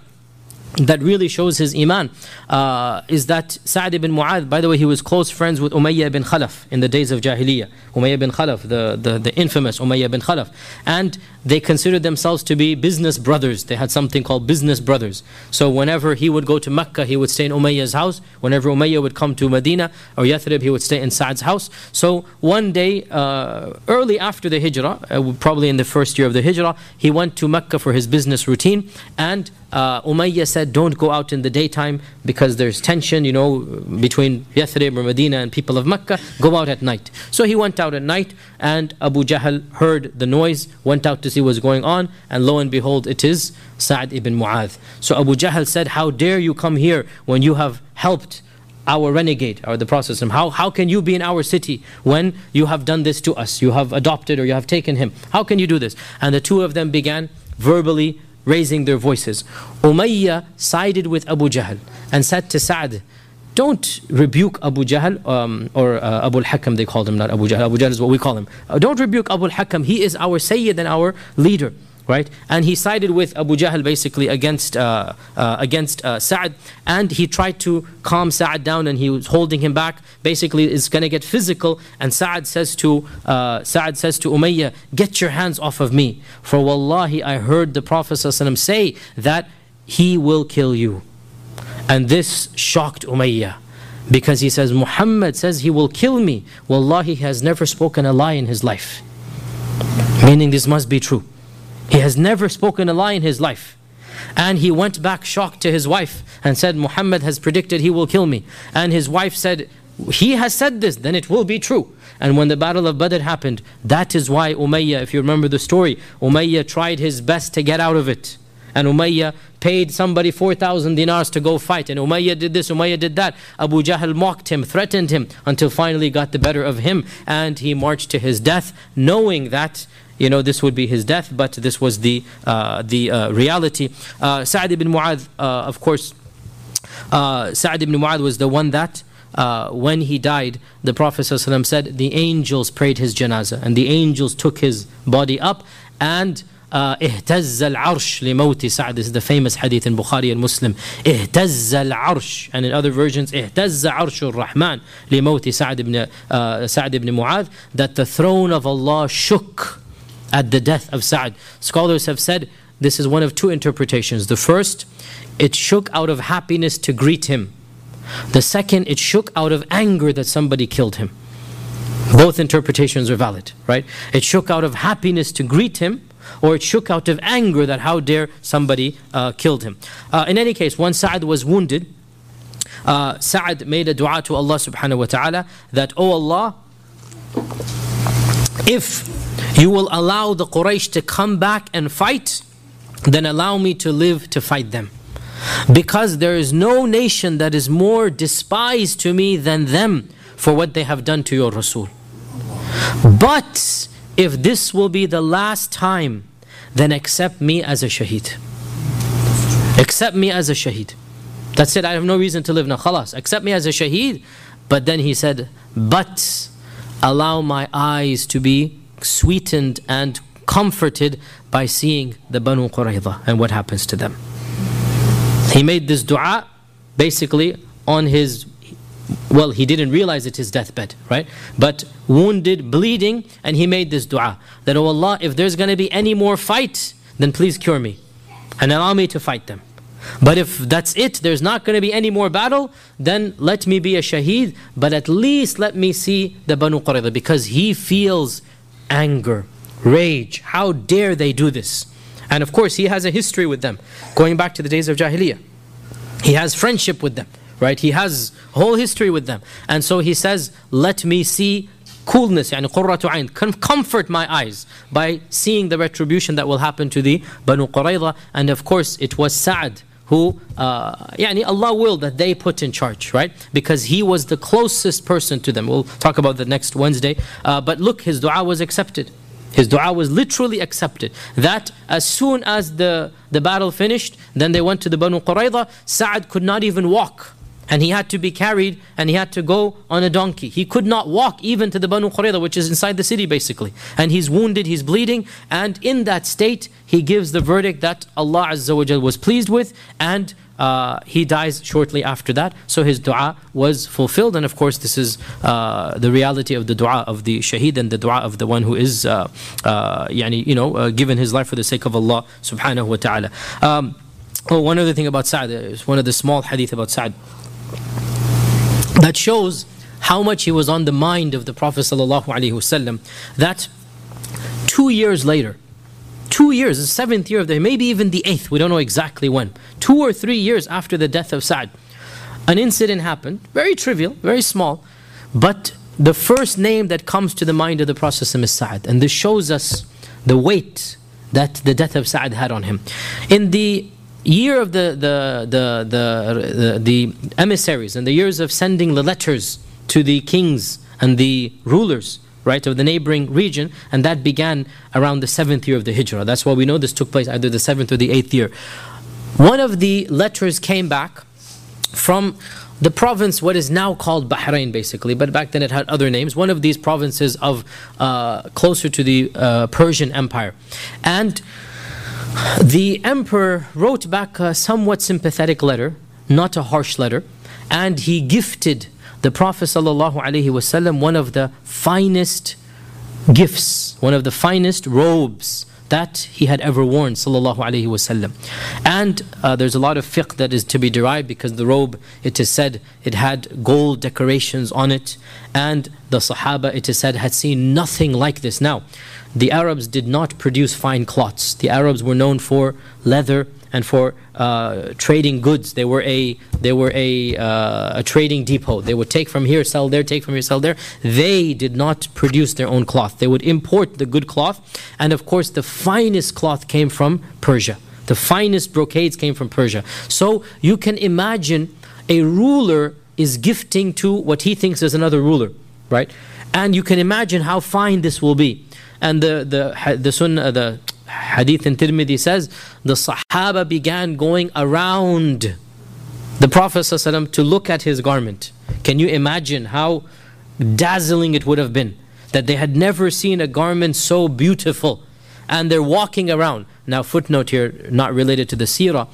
that really shows his iman uh, is that Sa'd ibn Mu'adh, by the way, he was close friends with Umayyah ibn Khalaf in the days of Jahiliyyah. Umayyah ibn Khalaf, the, the, the infamous Umayyah ibn Khalaf. And they considered themselves to be business brothers. They had something called business brothers. So whenever he would go to Mecca, he would stay in Umayyah's house. Whenever Umayyah would come to Medina or Yathrib, he would stay in Sa'd's house. So one day, uh, early after the Hijrah, uh, probably in the first year of the Hijrah, he went to Mecca for his business routine and uh, Umayyah said, don't go out in the daytime because there's tension, you know, between Yathrib or Medina and people of Mecca. Go out at night. So he went out at night and Abu Jahl heard the noise, went out to see what's going on, and lo and behold, it is Sa'd ibn Mu'adh. So Abu Jahl said, How dare you come here when you have helped our renegade or the Prophet how, how can you be in our city when you have done this to us you have adopted or you have taken him how can you do this and the two of them began verbally raising their voices. Umayyah sided with Abu Jahl and said to Sa'd, don't rebuke Abu Jahl um, or uh, Abu al-Hakam they called him not Abu Jahl Abu Jahl is what we call him uh, don't rebuke Abu al-Hakam he is our Sayyid and our leader right? And he sided with Abu Jahl basically against uh, uh, against uh, Sa'd, and he tried to calm Sa'd down, and he was holding him back. Basically, it's going to get physical. And Sa'd says to uh, says to Umayyah, "Get your hands off of me, for wallahi, I heard the Prophet ﷺ say that he will kill you." And this shocked Umayyah. Because he says, Muhammad says he will kill me. Wallahi, he has never spoken a lie in his life. Meaning this must be true. He has never spoken a lie in his life. And he went back shocked to his wife and said, Muhammad has predicted he will kill me. And his wife said, He has said this, then it will be true. And when the battle of Badr happened, that is why Umayyah, if you remember the story, Umayyah tried his best to get out of it. And Umayyah paid somebody 4,000 dinars to go fight. And Umayyah did this, Umayyah did that. Abu Jahl mocked him, threatened him, until finally got the better of him. And he marched to his death, knowing that you know this would be his death but this was the uh, the uh, reality uh, Sa'd ibn Mu'adh uh, of course uh, Sa'd ibn Mu'adh was the one that uh, when he died, the Prophet ﷺ said, the angels prayed his janazah, and the angels took his body up, and اهتز العرش لموت سعد This is the famous hadith in Bukhari and Muslim اهتز العرش and in other versions اهتز عرش الرحمن لموت سعد ibn, uh, سعد ibn Mu'adh that the throne of Allah shook at the death of Sa'd. Scholars have said this is one of two interpretations. The first, it shook out of happiness to greet him. The second, it shook out of anger that somebody killed him. Both interpretations are valid, right? It shook out of happiness to greet him, or it shook out of anger that how dare somebody uh, killed him. Uh, in any case, when Sa'd was wounded, uh, Sa'd made a dua to Allah subhanahu wa ta'ala that, Oh Allah, if you will allow the Quraysh to come back and fight, then allow me to live to fight them. Because there is no nation that is more despised to me than them for what they have done to your Rasul. But if this will be the last time, then accept me as a shaheed. Accept me as a shaheed. That's it, I have no reason to live now. Khalas, accept me as a shaheed. But then he said, but allow my eyes to be sweetened and comforted by seeing the Banu Qurayza and what happens to them. He made this dua basically on his well, he didn't realize it's his deathbed, right? But wounded, bleeding, and he made this dua that, oh Allah, if there's going to be any more fight, then please cure me and allow me to fight them. But if that's it, there's not going to be any more battle, then let me be a shaheed, but at least let me see the Banu Qurayza because he feels anger, rage. How dare they do this? And of course, he has a history with them, going back to the days of Jahiliyyah. He has friendship with them, right? He has whole history with them. And so he says, let me see coolness, يعني قرة عين, comfort my eyes by seeing the retribution that will happen to the Banu Qurayza. And of course, it was Sa'ad who, uh, يعني Allah will that they put in charge, right? Because he was the closest person to them. We'll talk about that next Wednesday. Uh, but look, his dua was accepted. His dua was literally accepted. That as soon as the, the battle finished, then they went to the Banu Qurayza. Sa'ad could not even walk and he had to be carried and he had to go on a donkey. He could not walk even to the Banu Qurayza, which is inside the city basically. And he's wounded, he's bleeding, and in that state, he gives the verdict that Allah Azza wa was pleased with, and uh, he dies shortly after that. So his dua was fulfilled, and of course, this is uh, the reality of the dua of the shaheed and the dua of the one who is, uh, uh yani, you know, uh, given his life for the sake of Allah subhanahu wa ta'ala. Um, oh, one other thing about Sa'd, one of the small hadith about Sa'd that shows how much he was on the mind of the Prophet ﷺ that two years later, two years, the seventh year of the, maybe even the eighth, we don't know exactly when, two or three years after the death of Sa'd, an incident happened, very trivial, very small, but the first name that comes to the mind of the Prophet is Sa'd, and this shows us the weight that the death of Sa'd had on him. In the year of the, the, the, the, the, emissaries and the years of sending the letters to the kings and the rulers right of the neighboring region and that began around the seventh year of the hijrah. That's why we know this took place either the seventh or the eighth year. One of the letters came back from the province what is now called bahrain basically but back then it had other names one of these provinces of uh, closer to the uh, persian empire. And the emperor wrote back a somewhat sympathetic letter, not a harsh letter, and he gifted the Prophet ﷺ one of the finest gifts, one of the finest robes that he had ever worn sallallahu and uh, there's a lot of fiqh that is to be derived because the robe it is said it had gold decorations on it. And the sahaba it is said had seen nothing like this now the Arabs did not produce fine cloths. The Arabs were known for leather and for uh, trading goods. They were a they were a, uh, a trading depot. They would take from here, sell there, take from here, sell there. They did not produce their own cloth. They would import the good cloth, and of course, the finest cloth came from Persia. The finest brocades came from Persia. So you can imagine a ruler is gifting to what he thinks is another ruler, right? And you can imagine how fine this will be. And the, the, the sunnah, the hadith in Tirmidhi says, the Sahaba began going around the Prophet ﷺ to look at his garment. Can you imagine how dazzling it would have been? That they had never seen a garment so beautiful. And they're walking around. Now, footnote here, not related to the seerah.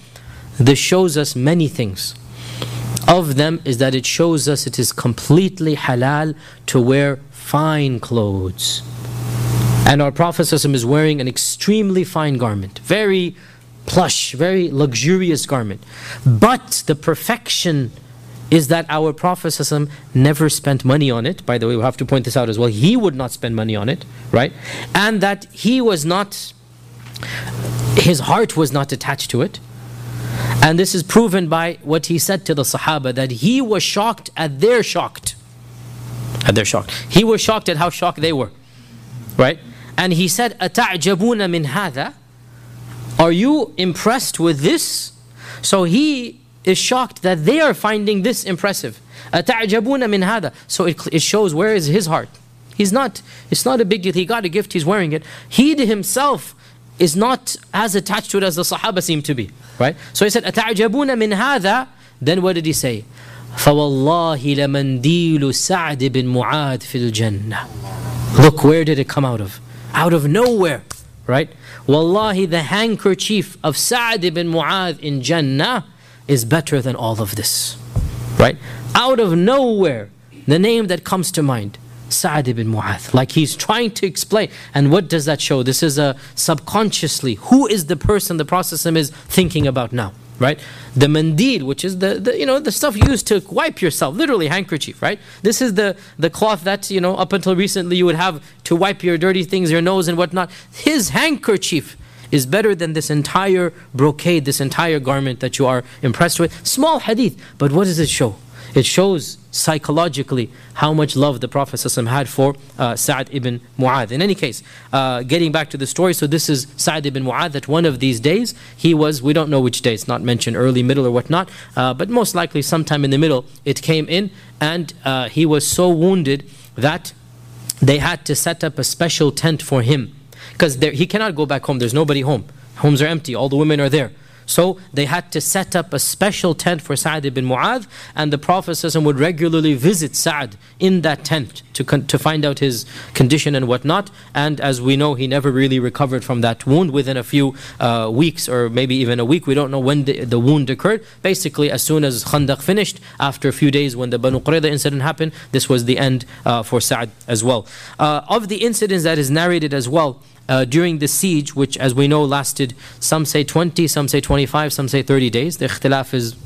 This shows us many things. Of them is that it shows us it is completely halal to wear fine clothes. And our Prophet is wearing an extremely fine garment, very plush, very luxurious garment. But the perfection is that our Prophet never spent money on it. By the way, we have to point this out as well. He would not spend money on it, right? And that he was not, his heart was not attached to it. And this is proven by what he said to the Sahaba that he was shocked at their shocked. At their shocked. He was shocked at how shocked they were. Right? And he said, Ata'jabuna min hada? Are you impressed with this? So he is shocked that they are finding this impressive. Ata'jabuna min hada? So it, it shows where is his heart. He's not, it's not a big deal. He got a gift, he's wearing it. He himself is not as attached to it as the Sahaba seem to be. Right? So he said, أَتَعْجَبُونَ مِنْ هَذَا Then what did he say? فَوَاللَّهِ لَمَنْدِيلُ سَعْدِ بِن مُعَادٍ فِي الْجَنَّةِ Look, where did it come out of? out of nowhere. right? Wallahi, the handkerchief of Sa'd ibn Mu'adh in Jannah is better than all of this, right? Out of nowhere, the name that comes to mind, Sa'd ibn Mu'adh. Like he's trying to explain. And what does that show? This is a subconsciously, who is the person the Prophet is thinking about now? right? The mandil, which is the, the you know the stuff used to wipe yourself, literally handkerchief, right? This is the the cloth that you know up until recently you would have to wipe your dirty things, your nose and whatnot. His handkerchief is better than this entire brocade, this entire garment that you are impressed with. Small hadith, but what does it show? It shows psychologically how much love the Prophet ﷺ had for uh, Sa'd ibn Mu'adh. In any case, uh, getting back to the story, so this is Sa'd ibn Mu'adh that one of these days, he was, we don't know which day, it's not mentioned early, middle, or whatnot, uh, but most likely sometime in the middle, it came in, and uh, he was so wounded that they had to set up a special tent for him. Because he cannot go back home, there's nobody home. Homes are empty, all the women are there. So they had to set up a special tent for Sa'd ibn Mu'adh, and the Prophet would regularly visit Sa'd in that tent to, to find out his condition and whatnot. And as we know, he never really recovered from that wound within a few uh, weeks or maybe even a week. We don't know when the, the, wound occurred. Basically, as soon as Khandaq finished, after a few days when the Banu Qurayza incident happened, this was the end uh, for Sa'd as well. Uh, of the incidents that is narrated as well, uh, during the siege, which as we know lasted, some say 20, some say 25, some say 30 days. The ikhtilaf is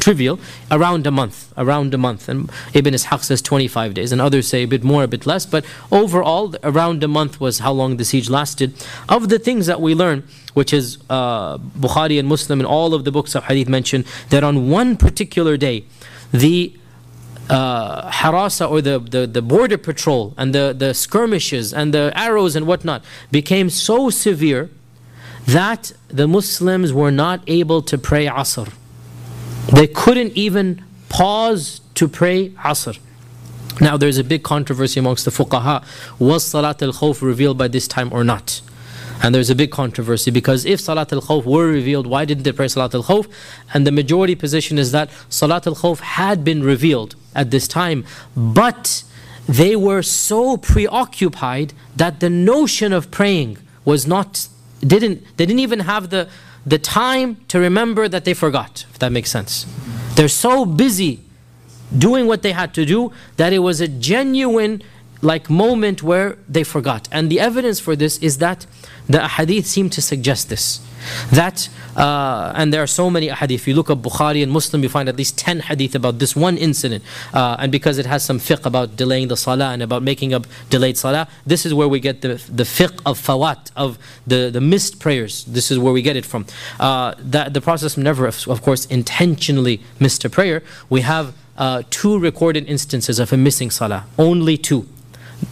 trivial, around a month, around a month. And Ibn Ishaq says 25 days, and others say a bit more, a bit less. But overall, around a month was how long the siege lasted. Of the things that we learn, which is uh, Bukhari and Muslim and all of the books of hadith mention, that on one particular day, the uh, harasa or the, the, the border patrol and the, the skirmishes and the arrows and whatnot became so severe that the Muslims were not able to pray Asr. They couldn't even pause to pray Asr. Now there's a big controversy amongst the fuqaha. Was Salat al-Khawf revealed by this time or not? And there's a big controversy because if Salat al Khawf were revealed, why didn't they pray Salat al Khawf? And the majority position is that Salat al Khawf had been revealed at this time, but they were so preoccupied that the notion of praying was not, didn't, they didn't even have the, the time to remember that they forgot, if that makes sense. They're so busy doing what they had to do that it was a genuine like moment where they forgot. And the evidence for this is that the hadith seem to suggest this. That, uh, and there are so many hadith. If you look at Bukhari and Muslim, you find at least 10 hadith about this one incident. Uh, and because it has some fiqh about delaying the salah and about making up delayed salah, this is where we get the, the fiqh of fawat, of the, the missed prayers. This is where we get it from. Uh, that the Prophet never, of course, intentionally missed a prayer. We have uh, two recorded instances of a missing salah. Only two.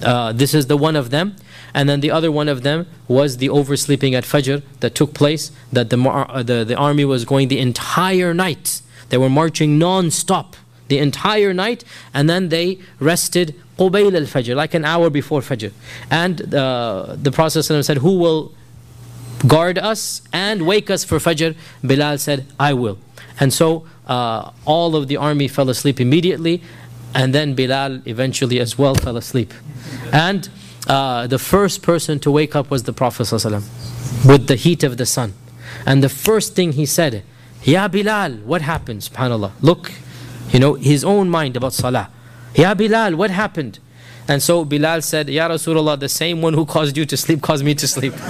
Uh, this is the one of them. And then the other one of them was the oversleeping at Fajr that took place, that the, uh, the, the army was going the entire night. They were marching non-stop the entire night and then they rested qubayl al-Fajr, like an hour before Fajr. And uh, the Prophet said, who will guard us and wake us for Fajr? Bilal said, I will. And so uh, all of the army fell asleep immediately and then Bilal eventually as well fell asleep. And uh, the first person to wake up was the Prophet ﷺ, with the heat of the sun. And the first thing he said, Ya Bilal, what happened? SubhanAllah. Look, you know, his own mind about Salah. Ya Bilal, what happened? And so Bilal said, Ya Rasulullah, the same one who caused you to sleep caused me to sleep.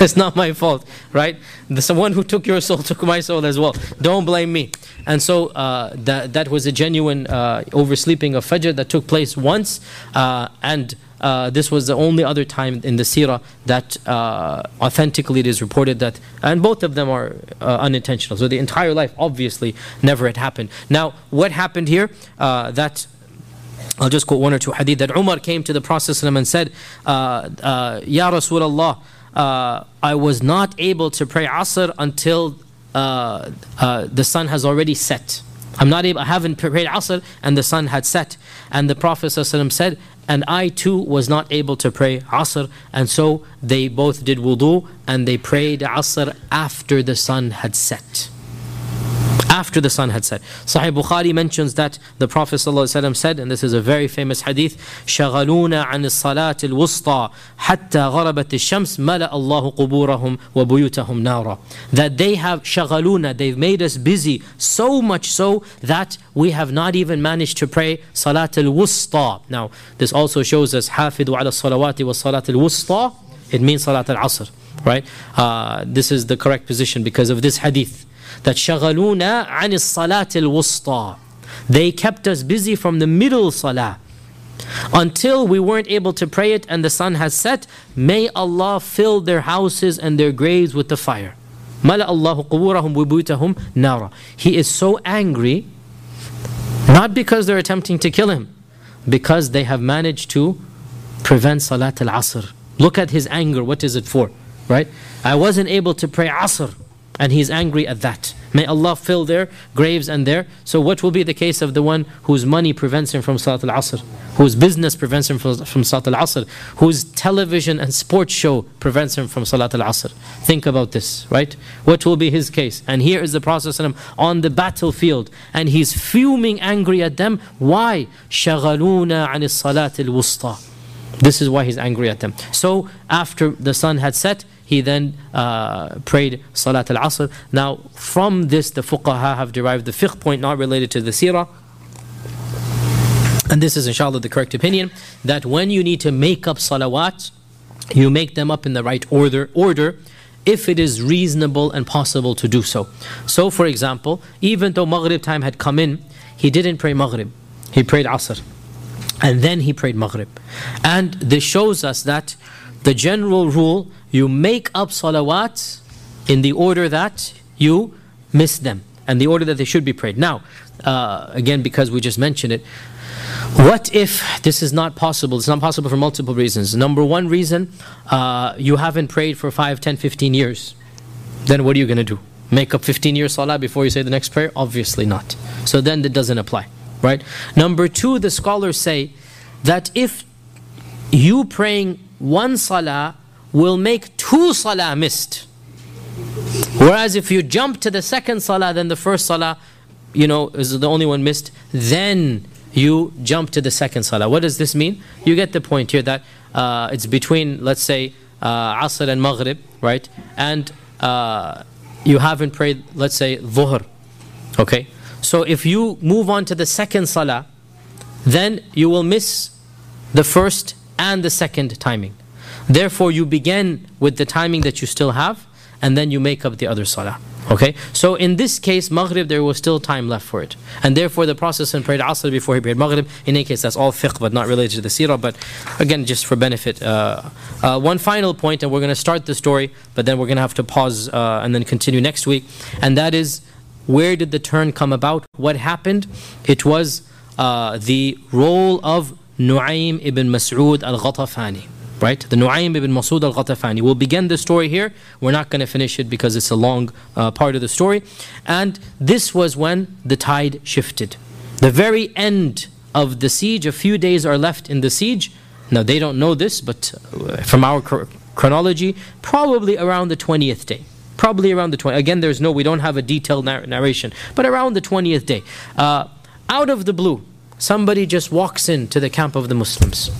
it's not my fault, right? The one who took your soul took my soul as well. Don't blame me. And so uh, that, that was a genuine uh, oversleeping of Fajr that took place once. Uh, and uh, this was the only other time in the seerah that uh, authentically it is reported that, and both of them are uh, unintentional. So the entire life obviously never had happened. Now, what happened here? that I'll just quote one or two hadith that Umar came to the Prophet and said, uh, uh, Ya Rasulullah, uh, I was not able to pray Asr until uh, uh, the sun has already set. I'm not able, I haven't prayed Asr and the sun had set. And the Prophet ﷺ said, and I too was not able to pray Asr. And so they both did wudu and they prayed Asr after the sun had set after the sun had set. Sahih Bukhari mentions that the Prophet ﷺ said, and this is a very famous hadith, شغلونا عن الصلاة الوسطى حتى غربت الشمس ملأ الله قبورهم وبيوتهم نارا. That they have شغلونا, they've made us busy so much so that we have not even managed to pray Salat al-Wusta. Now, this also shows us حافظوا على الصلوات والصلاة الوسطى. It means Salat al-Asr, right? Uh, this is the correct position because of this hadith that شغلونا عن الصلاة الوسطى. They kept us busy from the middle salah until we weren't able to pray it and the sun has set. May Allah fill their houses and their graves with the fire. ملأ الله قبورهم وبيوتهم نارا. He is so angry, not because they're attempting to kill him, because they have managed to prevent Salat al Asr. Look at his anger. What is it for? Right? I wasn't able to pray Asr and he's angry at that. May Allah fill their graves and their. So, what will be the case of the one whose money prevents him from Salat al Asr, whose business prevents him from, from Salat al Asr, whose television and sports show prevents him from Salat al Asr? Think about this, right? What will be his case? And here is the Prophet on the battlefield, and he's fuming angry at them. Why? شغلونا عن الصلاة الوسطى. This is why he's angry at them. So, after the sun had set, he then uh, prayed Salat al Asr. Now, from this, the fuqaha have derived the fiqh point not related to the seerah. And this is, inshallah, the correct opinion that when you need to make up salawat, you make them up in the right order, order if it is reasonable and possible to do so. So, for example, even though Maghrib time had come in, he didn't pray Maghrib, he prayed Asr. And then he prayed Maghrib. And this shows us that the general rule you make up salawat in the order that you miss them and the order that they should be prayed. Now, uh, again, because we just mentioned it, what if this is not possible? It's not possible for multiple reasons. Number one reason, uh, you haven't prayed for 5, 10, 15 years. Then what are you going to do? Make up 15 years salah before you say the next prayer? Obviously not. So then it doesn't apply, right? Number two, the scholars say that if you praying one salah will make two salah missed. Whereas if you jump to the second salah, then the first salah, you know, is the only one missed, then you jump to the second salah. What does this mean? You get the point here that uh, it's between, let's say, uh, Asr and Maghrib, right? And uh, you haven't prayed, let's say, Dhuhr. Okay? So if you move on to the second salah, then you will miss the first and the second timing. Therefore, you begin with the timing that you still have, and then you make up the other salah. Okay? So in this case, Maghrib, there was still time left for it. And therefore, the process and prayed Asr before he prayed Maghrib. In any case, that's all fiqh, but not related to the seerah. But again, just for benefit. Uh, uh, one final point, and we're going to start the story, but then we're going to have to pause uh, and then continue next week. And that is, where did the turn come about? What happened? It was uh, the role of Nu'aym ibn Mas'ud al-Ghatafani right? The Nu'aym ibn Masud al Ghatafani. We'll begin the story here. We're not going to finish it because it's a long uh, part of the story. And this was when the tide shifted. The very end of the siege, a few days are left in the siege. Now, they don't know this, but uh, from our chronology, probably around the 20th day. Probably around the 20th. Again, there's no, we don't have a detailed narration, but around the 20th day. Uh, out of the blue, somebody just walks into the camp of the Muslims.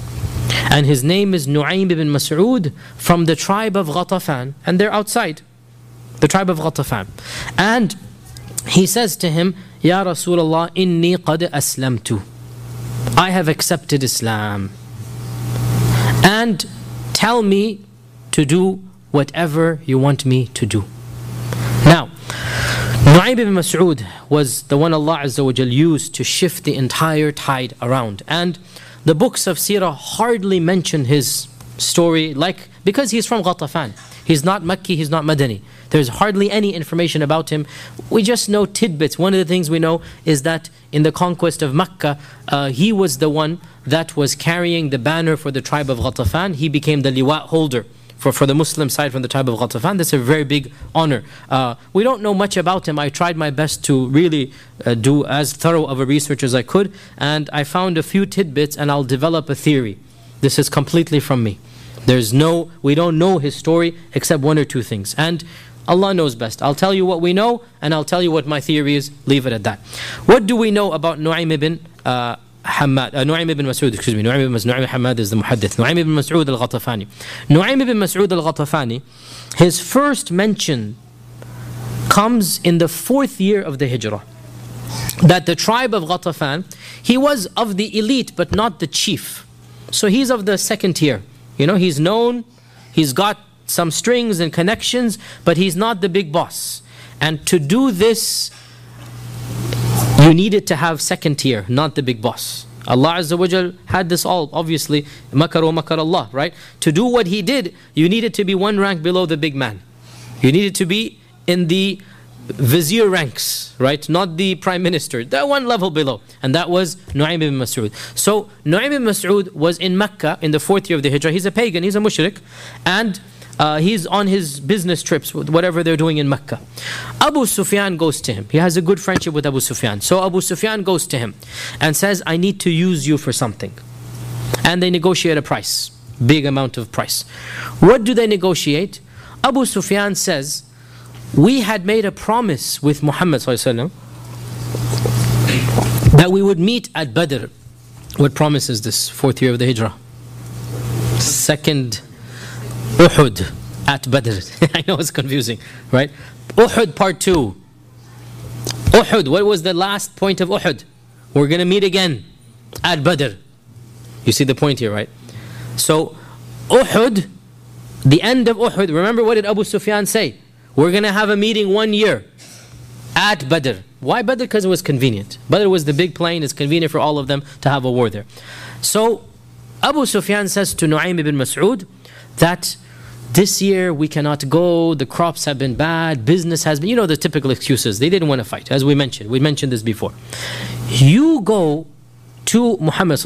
And his name is Nu'aym ibn Mas'ud from the tribe of Ghatafan. And they're outside, the tribe of Ghatafan. And he says to him, Ya Rasulullah, inni qad aslamtu. I have accepted Islam. And tell me to do whatever you want me to do. Now, Nu'aym ibn Mas'ud was the one Allah Azza wa used to shift the entire tide around. And the books of Sirah hardly mention his story, like because he's from Ghatafan. He's not Makki, he's not Madani. There's hardly any information about him. We just know tidbits. One of the things we know is that in the conquest of Mecca, uh, he was the one that was carrying the banner for the tribe of Ghatafan. He became the liwa holder for, for the Muslim side from the tribe of Ghatafan. That's a very big honor. Uh, we don't know much about him. I tried my best to really uh, do as thorough of a research as I could, and I found a few tidbits, and I'll develop a theory. This is completely from me. There's no, we don't know his story except one or two things. And Allah knows best. I'll tell you what we know and I'll tell you what my theory is. Leave it at that. What do we know about Nu'aym ibn uh, Uh, Nu'aym ibn Mas'ud, excuse me, ibn Mas'ud, Nu'aym Hammad is the muhaddith. Nu'aym ibn Mas'ud al-Ghatafani. Nu'aym ibn Mas'ud al-Ghatafani, his first mention comes in the fourth year of the Hijrah. That the tribe of Ghatafan, he was of the elite but not the chief. So he's of the second tier. You know, he's known, he's got some strings and connections, but he's not the big boss. And to do this, you needed to have second tier, not the big boss. Allah Azza wa Jal had this all, obviously, makar wa makar Allah, right? To do what He did, you needed to be one rank below the big man. You needed to be in the vizier ranks, right? Not the prime minister, that one level below. And that was Nu'aym ibn Mas'ud. So, Nu'aym ibn Mas'ud was in Mecca in the fourth year of the Hijrah. He's a pagan, he's a mushrik. And uh, he's on his business trips, with whatever they're doing in Mecca. Abu Sufyan goes to him. He has a good friendship with Abu Sufyan. So Abu Sufyan goes to him and says, I need to use you for something. And they negotiate a price, big amount of price. What do they negotiate? Abu Sufyan says, We had made a promise with Muhammad that we would meet at Badr. What promise is this? Fourth year of the Hijrah. Second Uhud at Badr. I know it's confusing, right? Uhud part two. Uhud, what was the last point of Uhud? We're going to meet again at Badr. You see the point here, right? So, Uhud, the end of Uhud, remember what did Abu Sufyan say? We're going to have a meeting one year at Badr. Why Badr? Because it was convenient. Badr was the big plain, it's convenient for all of them to have a war there. So, Abu Sufyan says to Nu'aym ibn Mas'ud that this year we cannot go, the crops have been bad, business has been, you know, the typical excuses. They didn't want to fight, as we mentioned. We mentioned this before. You go to Muhammad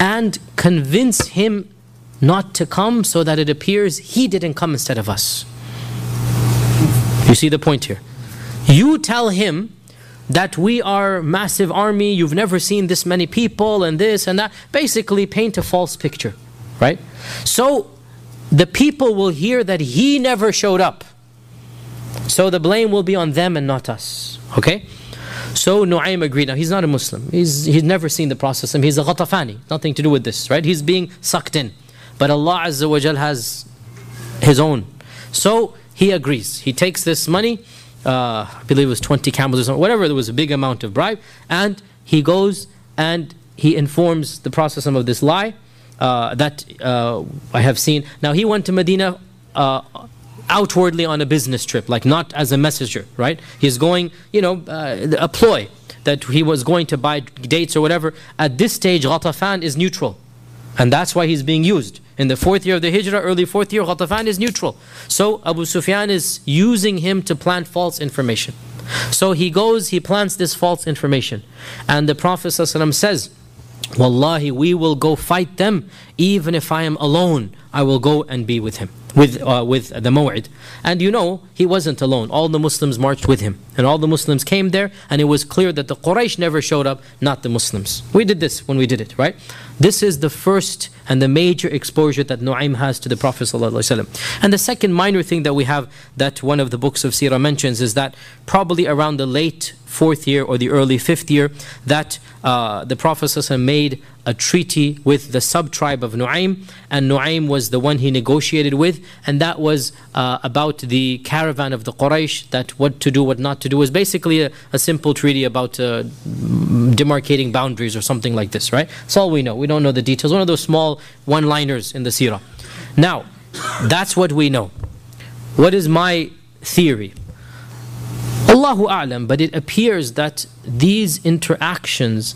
and convince him not to come so that it appears he didn't come instead of us. You see the point here. You tell him that we are massive army, you've never seen this many people and this and that. Basically paint a false picture, right? So the people will hear that he never showed up. So the blame will be on them and not us. Okay? So Nu'aym agreed. Now he's not a Muslim. He's, he's never seen the Prophet. He's a Ghatafani. Nothing to do with this, right? He's being sucked in. But Allah Azza wa Jal has His own. So he agrees. He takes this money, uh, I believe it was 20 camels or something, whatever, there was a big amount of bribe, and he goes and he informs the Prophet of this lie uh, that uh, I have seen. Now he went to Medina uh, outwardly on a business trip, like not as a messenger, right? He's going, you know, uh, a ploy that he was going to buy dates or whatever. At this stage, Ghatafan is neutral. And that's why he's being used. In the fourth year of the Hijrah, early fourth year, Ghatafan is neutral. So Abu Sufyan is using him to plant false information. So he goes, he plants this false information. And the Prophet ﷺ says, Wallahi, we will go fight them even if I am alone. I will go and be with him, with, uh, with the Maw'id. And you know, he wasn't alone. All the Muslims marched with him. And all the Muslims came there, and it was clear that the Quraysh never showed up, not the Muslims. We did this when we did it, right? This is the first and the major exposure that Nu'aym has to the Prophet. ﷺ. And the second minor thing that we have that one of the books of Sirah mentions is that probably around the late fourth year or the early fifth year, that uh, the Prophet ﷺ made a treaty with the sub tribe of Nu'aym, and Nu'aym was the one he negotiated with, and that was uh, about the caravan of the Quraysh, that what to do, what not to do, was basically a, a simple treaty about uh, demarcating boundaries or something like this, right? That's all we know. We don't know the details. One of those small one liners in the seerah. Now, that's what we know. What is my theory? Allahu A'lam, but it appears that these interactions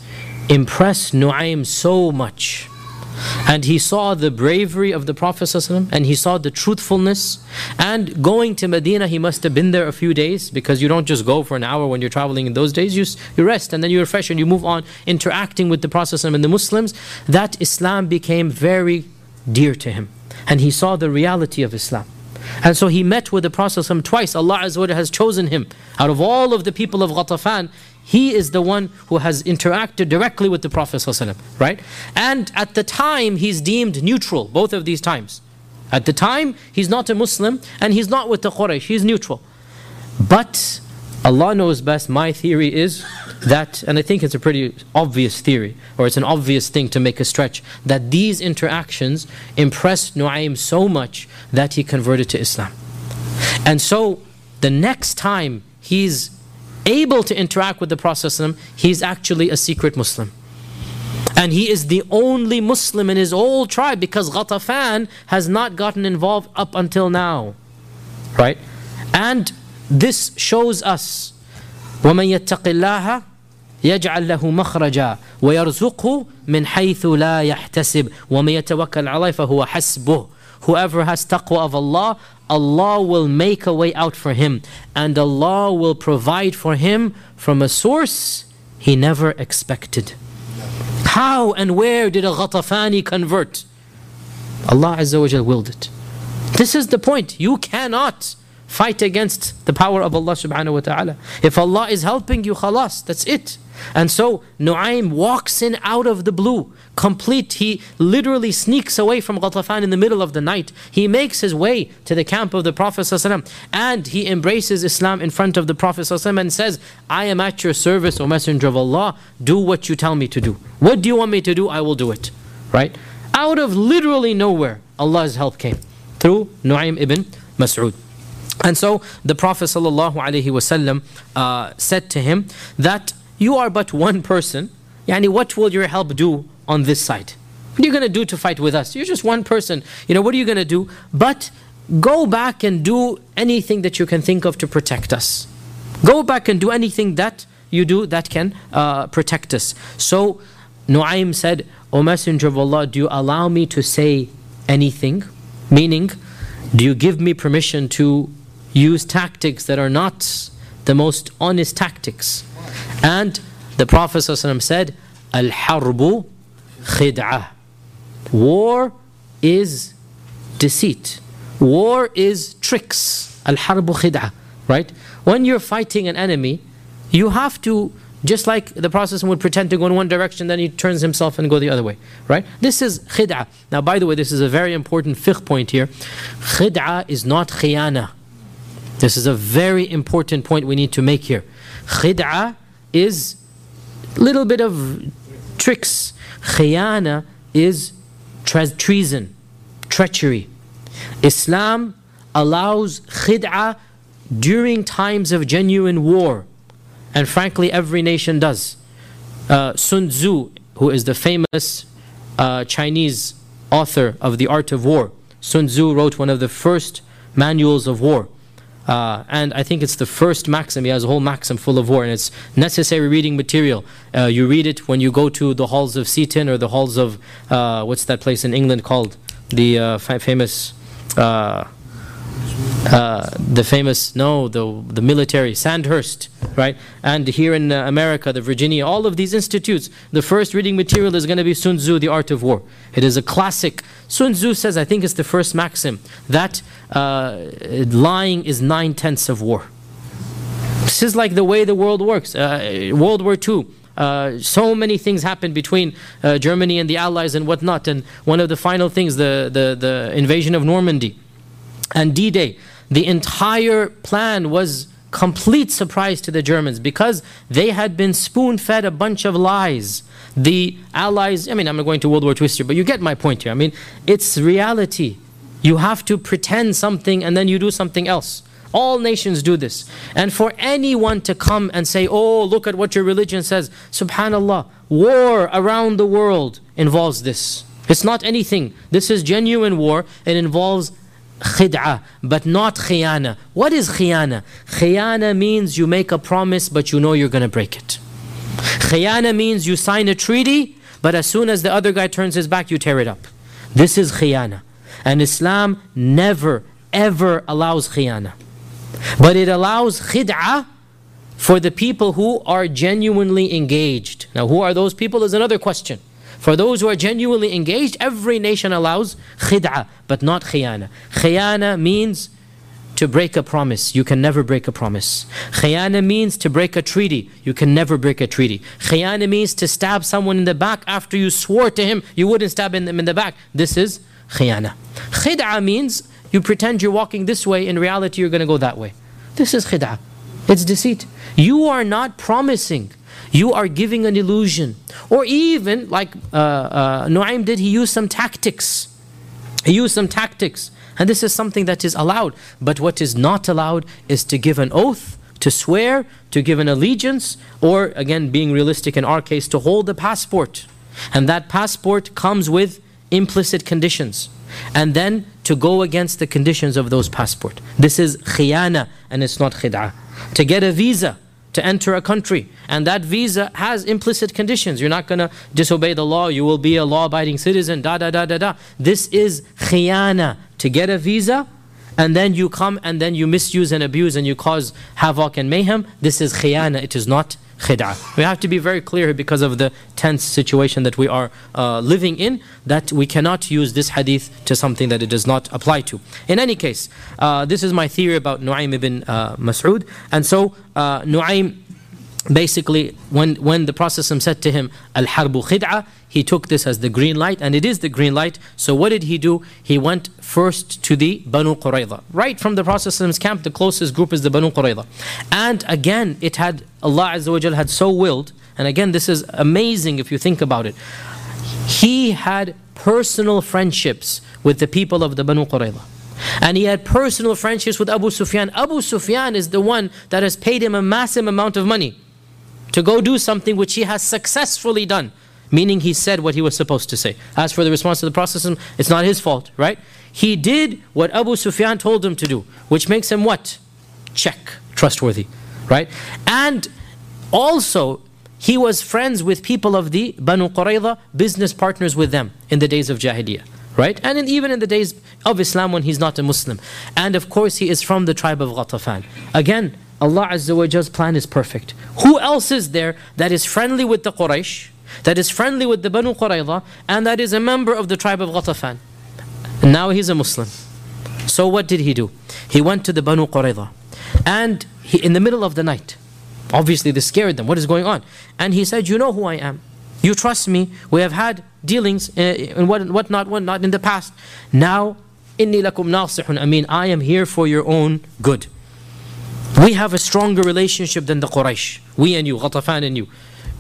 impressed Nu'aym so much. And he saw the bravery of the Prophet ﷺ, and he saw the truthfulness. And going to Medina, he must have been there a few days because you don't just go for an hour when you're traveling in those days. You, you rest and then you refresh and you move on, interacting with the Prophet ﷺ and the Muslims. That Islam became very dear to him. And he saw the reality of Islam. And so he met with the Prophet twice. Allah has chosen him. Out of all of the people of Ghatafan, he is the one who has interacted directly with the Prophet right? And at the time, he's deemed neutral, both of these times. At the time, he's not a Muslim and he's not with the Quraysh, he's neutral. But Allah knows best. My theory is that, and I think it's a pretty obvious theory, or it's an obvious thing to make a stretch, that these interactions impressed Nu'aym so much that he converted to Islam. And so, the next time he's able to interact with the Prophet, he's actually a secret Muslim. And he is the only Muslim in his whole tribe because Ghatafan has not gotten involved up until now. Right? And this shows us ومن يتق الله يجعل له مخرجا ويرزقه من حيث لا يحتسب ومن يتوكل عليه فهو حسبه Whoever has taqwa of Allah, Allah will make a way out for him and Allah will provide for him from a source he never expected. How and where did a Ghatafani convert? Allah Azza wa willed it. This is the point. You cannot Fight against the power of Allah subhanahu wa ta'ala. If Allah is helping you, khalas, that's it. And so Nu'aym walks in out of the blue, complete. He literally sneaks away from Ghatafan in the middle of the night. He makes his way to the camp of the Prophet ﷺ, and he embraces Islam in front of the Prophet ﷺ and says, I am at your service, O Messenger of Allah. Do what you tell me to do. What do you want me to do? I will do it. Right? Out of literally nowhere, Allah's help came through Nu'aym ibn Mas'ud. And so the Prophet ﷺ, uh, said to him that you are but one person. Yani, what will your help do on this side? What are you going to do to fight with us? You're just one person. You know, what are you going to do? But go back and do anything that you can think of to protect us. Go back and do anything that you do that can uh, protect us. So Nu'aym said, O Messenger of Allah, do you allow me to say anything? Meaning, do you give me permission to use tactics that are not the most honest tactics. And the Prophet ﷺ said, Al harbu khid'ah. War is deceit. War is tricks. Al harbu khid'ah. Right? When you're fighting an enemy, you have to, just like the Prophet would pretend to go in one direction, then he turns himself and go the other way. Right? This is khid'ah. Now, by the way, this is a very important fiqh point here. Khid'ah is not khiyana. This is a very important point we need to make here. Khid'a is a little bit of tricks. Khiyana is treason, treachery. Islam allows khid'a during times of genuine war. And frankly, every nation does. Uh, Sun Tzu, who is the famous uh, Chinese author of The Art of War, Sun Tzu wrote one of the first manuals of war. Uh, and I think it's the first maxim. He has a whole maxim full of war, and it's necessary reading material. Uh, you read it when you go to the halls of Seaton or the halls of uh, what's that place in England called? The uh, famous uh, the famous no the the military Sandhurst right? And here in uh, America the Virginia all of these institutes the first reading material is going to be Sun Tzu the Art of War. It is a classic. Sun Tzu says I think it's the first maxim that uh, lying is nine tenths of war. This is like the way the world works. Uh, World War II uh, so many things happened between uh, Germany and the Allies and whatnot. And one of the final things, the, the, the invasion of Normandy and D Day, the entire plan was complete surprise to the Germans because they had been spoon fed a bunch of lies. The Allies, I mean, I'm not going to World War II history, but you get my point here. I mean, it's reality. You have to pretend something and then you do something else. All nations do this. And for anyone to come and say, oh, look at what your religion says, subhanAllah, war around the world involves this. It's not anything. This is genuine war. It involves khid'ah, but not khiyana. What is khiyana? Khiyana means you make a promise, but you know you're going to break it. Khiyana means you sign a treaty, but as soon as the other guy turns his back, you tear it up. This is khiyana. And Islam never, ever allows khiyana. But it allows khid'ah for the people who are genuinely engaged. Now, who are those people is another question. For those who are genuinely engaged, every nation allows khid'ah, but not khiyana. Khiyana means to break a promise. You can never break a promise. Khiyana means to break a treaty. You can never break a treaty. Khiyana means to stab someone in the back after you swore to him you wouldn't stab him in the back. This is khiyana. Khid'a means you pretend you're walking this way, in reality, you're going to go that way. This is khid'a. It's deceit. You are not promising. You are giving an illusion. Or even, like uh, uh, Nu'aym did, he used some tactics. He used some tactics. And this is something that is allowed. But what is not allowed is to give an oath, to swear, to give an allegiance, or again, being realistic in our case, to hold a passport. And that passport comes with implicit conditions. And then to go against the conditions of those passport. This is khiyana and it's not khid'ah. To get a visa to enter a country and that visa has implicit conditions. You're not going to disobey the law, you will be a law abiding citizen, da da da da da. This is khiyana. To get a visa and then you come and then you misuse and abuse and you cause havoc and mayhem. This is khiyana, it is not khid'ah. We have to be very clear because of the tense situation that we are uh, living in that we cannot use this hadith to something that it does not apply to. In any case, uh, this is my theory about Nu'aym ibn uh, Mas'ud. And so, uh, Nu'aym basically, when, when the Prophet said to him, Al Harbu Khid'a, he took this as the green light, and it is the green light. So, what did he do? He went first to the Banu Qurayza. Right from the Prophet's camp, the closest group is the Banu Qurayza. And again, it had, Allah Azza wa had so willed, and again, this is amazing if you think about it. He had personal friendships with the people of the Banu Qurayza. And he had personal friendships with Abu Sufyan. Abu Sufyan is the one that has paid him a massive amount of money to go do something which he has successfully done. Meaning he said what he was supposed to say. As for the response to the Prophet, it's not his fault, right? He did what Abu Sufyan told him to do, which makes him what? Check, trustworthy, right? And also, he was friends with people of the Banu Qurayza, business partners with them in the days of Jahiliyyah right? And in, even in the days of Islam when he's not a Muslim. And of course, he is from the tribe of Ghatafan. Again, Allah Azza wa Jall's plan is perfect. Who else is there that is friendly with the Quraysh, that is friendly with the Banu Qurayza, and that is a member of the tribe of Ghatafan? And now he's a Muslim. So what did he do? He went to the Banu Qurayza. And he, in the middle of the night, obviously this scared them. What is going on? And he said, You know who I am. You trust me. We have had dealings uh, and what, what not, what not in the past. Now, inni lakum nasihun amin. I am here for your own good. We have a stronger relationship than the Quraysh. We and you, Ghatafan and you.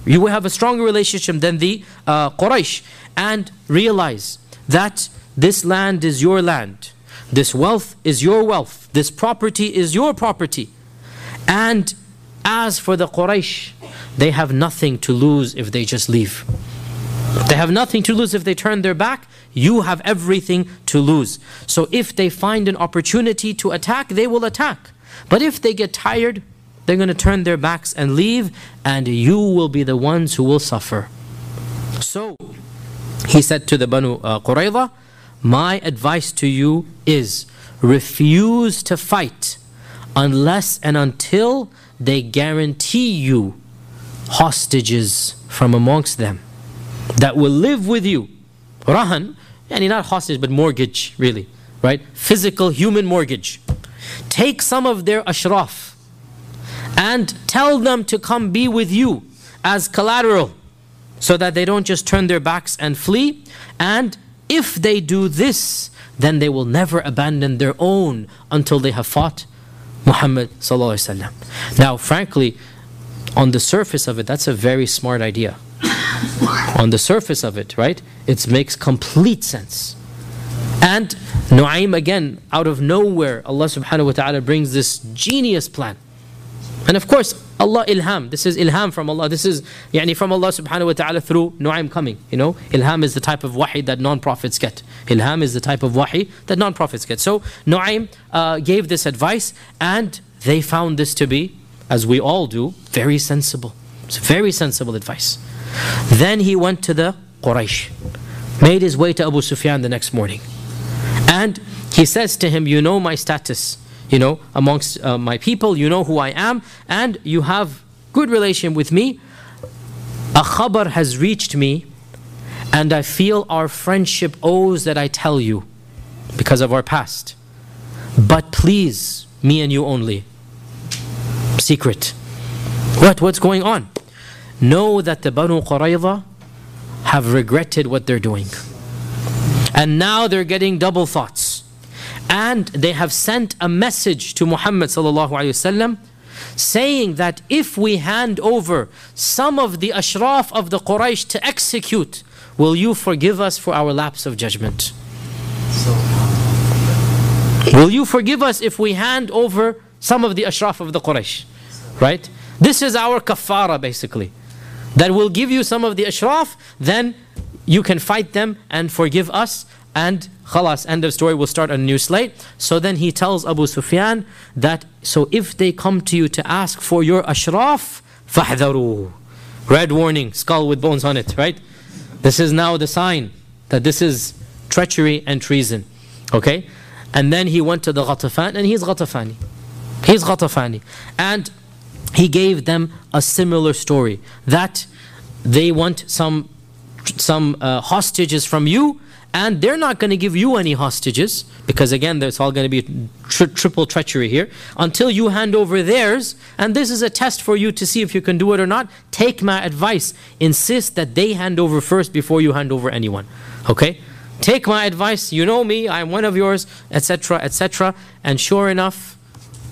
You have a stronger relationship than the uh, Quraysh. And realize that this land is your land. This wealth is your wealth. This property is your property. And as for the Quraysh, they have nothing to lose if they just leave. They have nothing to lose if they turn their back. You have everything to lose. So if they find an opportunity to attack, they will attack. But if they get tired, they're going to turn their backs and leave, and you will be the ones who will suffer. So, he said to the Banu uh, Qurayza, My advice to you is refuse to fight unless and until they guarantee you hostages from amongst them that will live with you. Rahan, and not hostage, but mortgage, really, right? Physical human mortgage. Take some of their ashraf and tell them to come be with you as collateral so that they don't just turn their backs and flee. And if they do this, then they will never abandon their own until they have fought Muhammad. Now, frankly, on the surface of it, that's a very smart idea. on the surface of it, right? It makes complete sense. And Nu'aym again, out of nowhere, Allah subhanahu wa ta'ala brings this genius plan. And of course, Allah ilham. This is ilham from Allah. This is yani from Allah subhanahu wa ta'ala through Nu'aym coming. You know, ilham is the type of wahi that non-prophets get. Ilham is the type of wahi that non-prophets get. So Nu'aym uh, gave this advice and they found this to be, as we all do, very sensible. It's very sensible advice. Then he went to the Quraysh, made his way to Abu Sufyan the next morning. And he says to him, You know my status, you know, amongst uh, my people, you know who I am, and you have good relation with me. A khabar has reached me, and I feel our friendship owes that I tell you because of our past. But please, me and you only. Secret. What? What's going on? Know that the Banu Qurayza have regretted what they're doing. And now they're getting double thoughts. And they have sent a message to Muhammad wasallam saying that if we hand over some of the ashraf of the Quraysh to execute, will you forgive us for our lapse of judgment? Will you forgive us if we hand over some of the ashraf of the Quraysh? Right? This is our kafara basically. That will give you some of the ashraf, then you can fight them and forgive us and khalas, end of story, we'll start a new slate. So then he tells Abu Sufyan that, so if they come to you to ask for your ashraf, fahdharu. Red warning, skull with bones on it, right? This is now the sign that this is treachery and treason. Okay? And then he went to the Ghatafan, and he's Ghatafani. He's Ghatafani. And he gave them a similar story that they want some some uh, hostages from you and they're not going to give you any hostages because again there's all going to be tri- triple treachery here until you hand over theirs and this is a test for you to see if you can do it or not. Take my advice. Insist that they hand over first before you hand over anyone okay? Take my advice. You know me. I'm one of yours etc etc and sure enough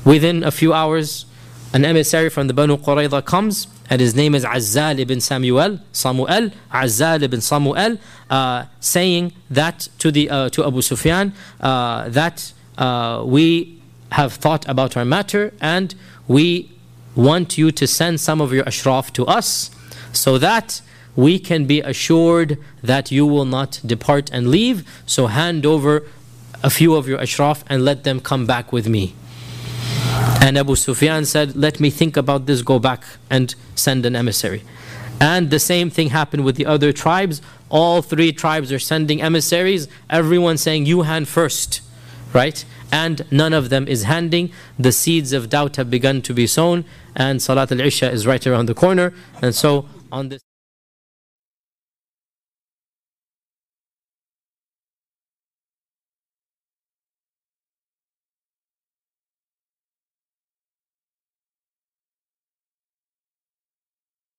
within a few hours an emissary from the banu qurayza comes and his name is Azzal ibn Samuel, Samuel, Azzal ibn Samuel, uh, saying that to the uh, to Abu Sufyan uh, that uh, we have thought about our matter and we want you to send some of your ashraf to us so that we can be assured that you will not depart and leave. So hand over a few of your ashraf and let them come back with me. And Abu Sufyan said, Let me think about this, go back and send an emissary. And the same thing happened with the other tribes. All three tribes are sending emissaries, everyone saying, You hand first, right? And none of them is handing. The seeds of doubt have begun to be sown, and Salat al Isha is right around the corner. And so, on this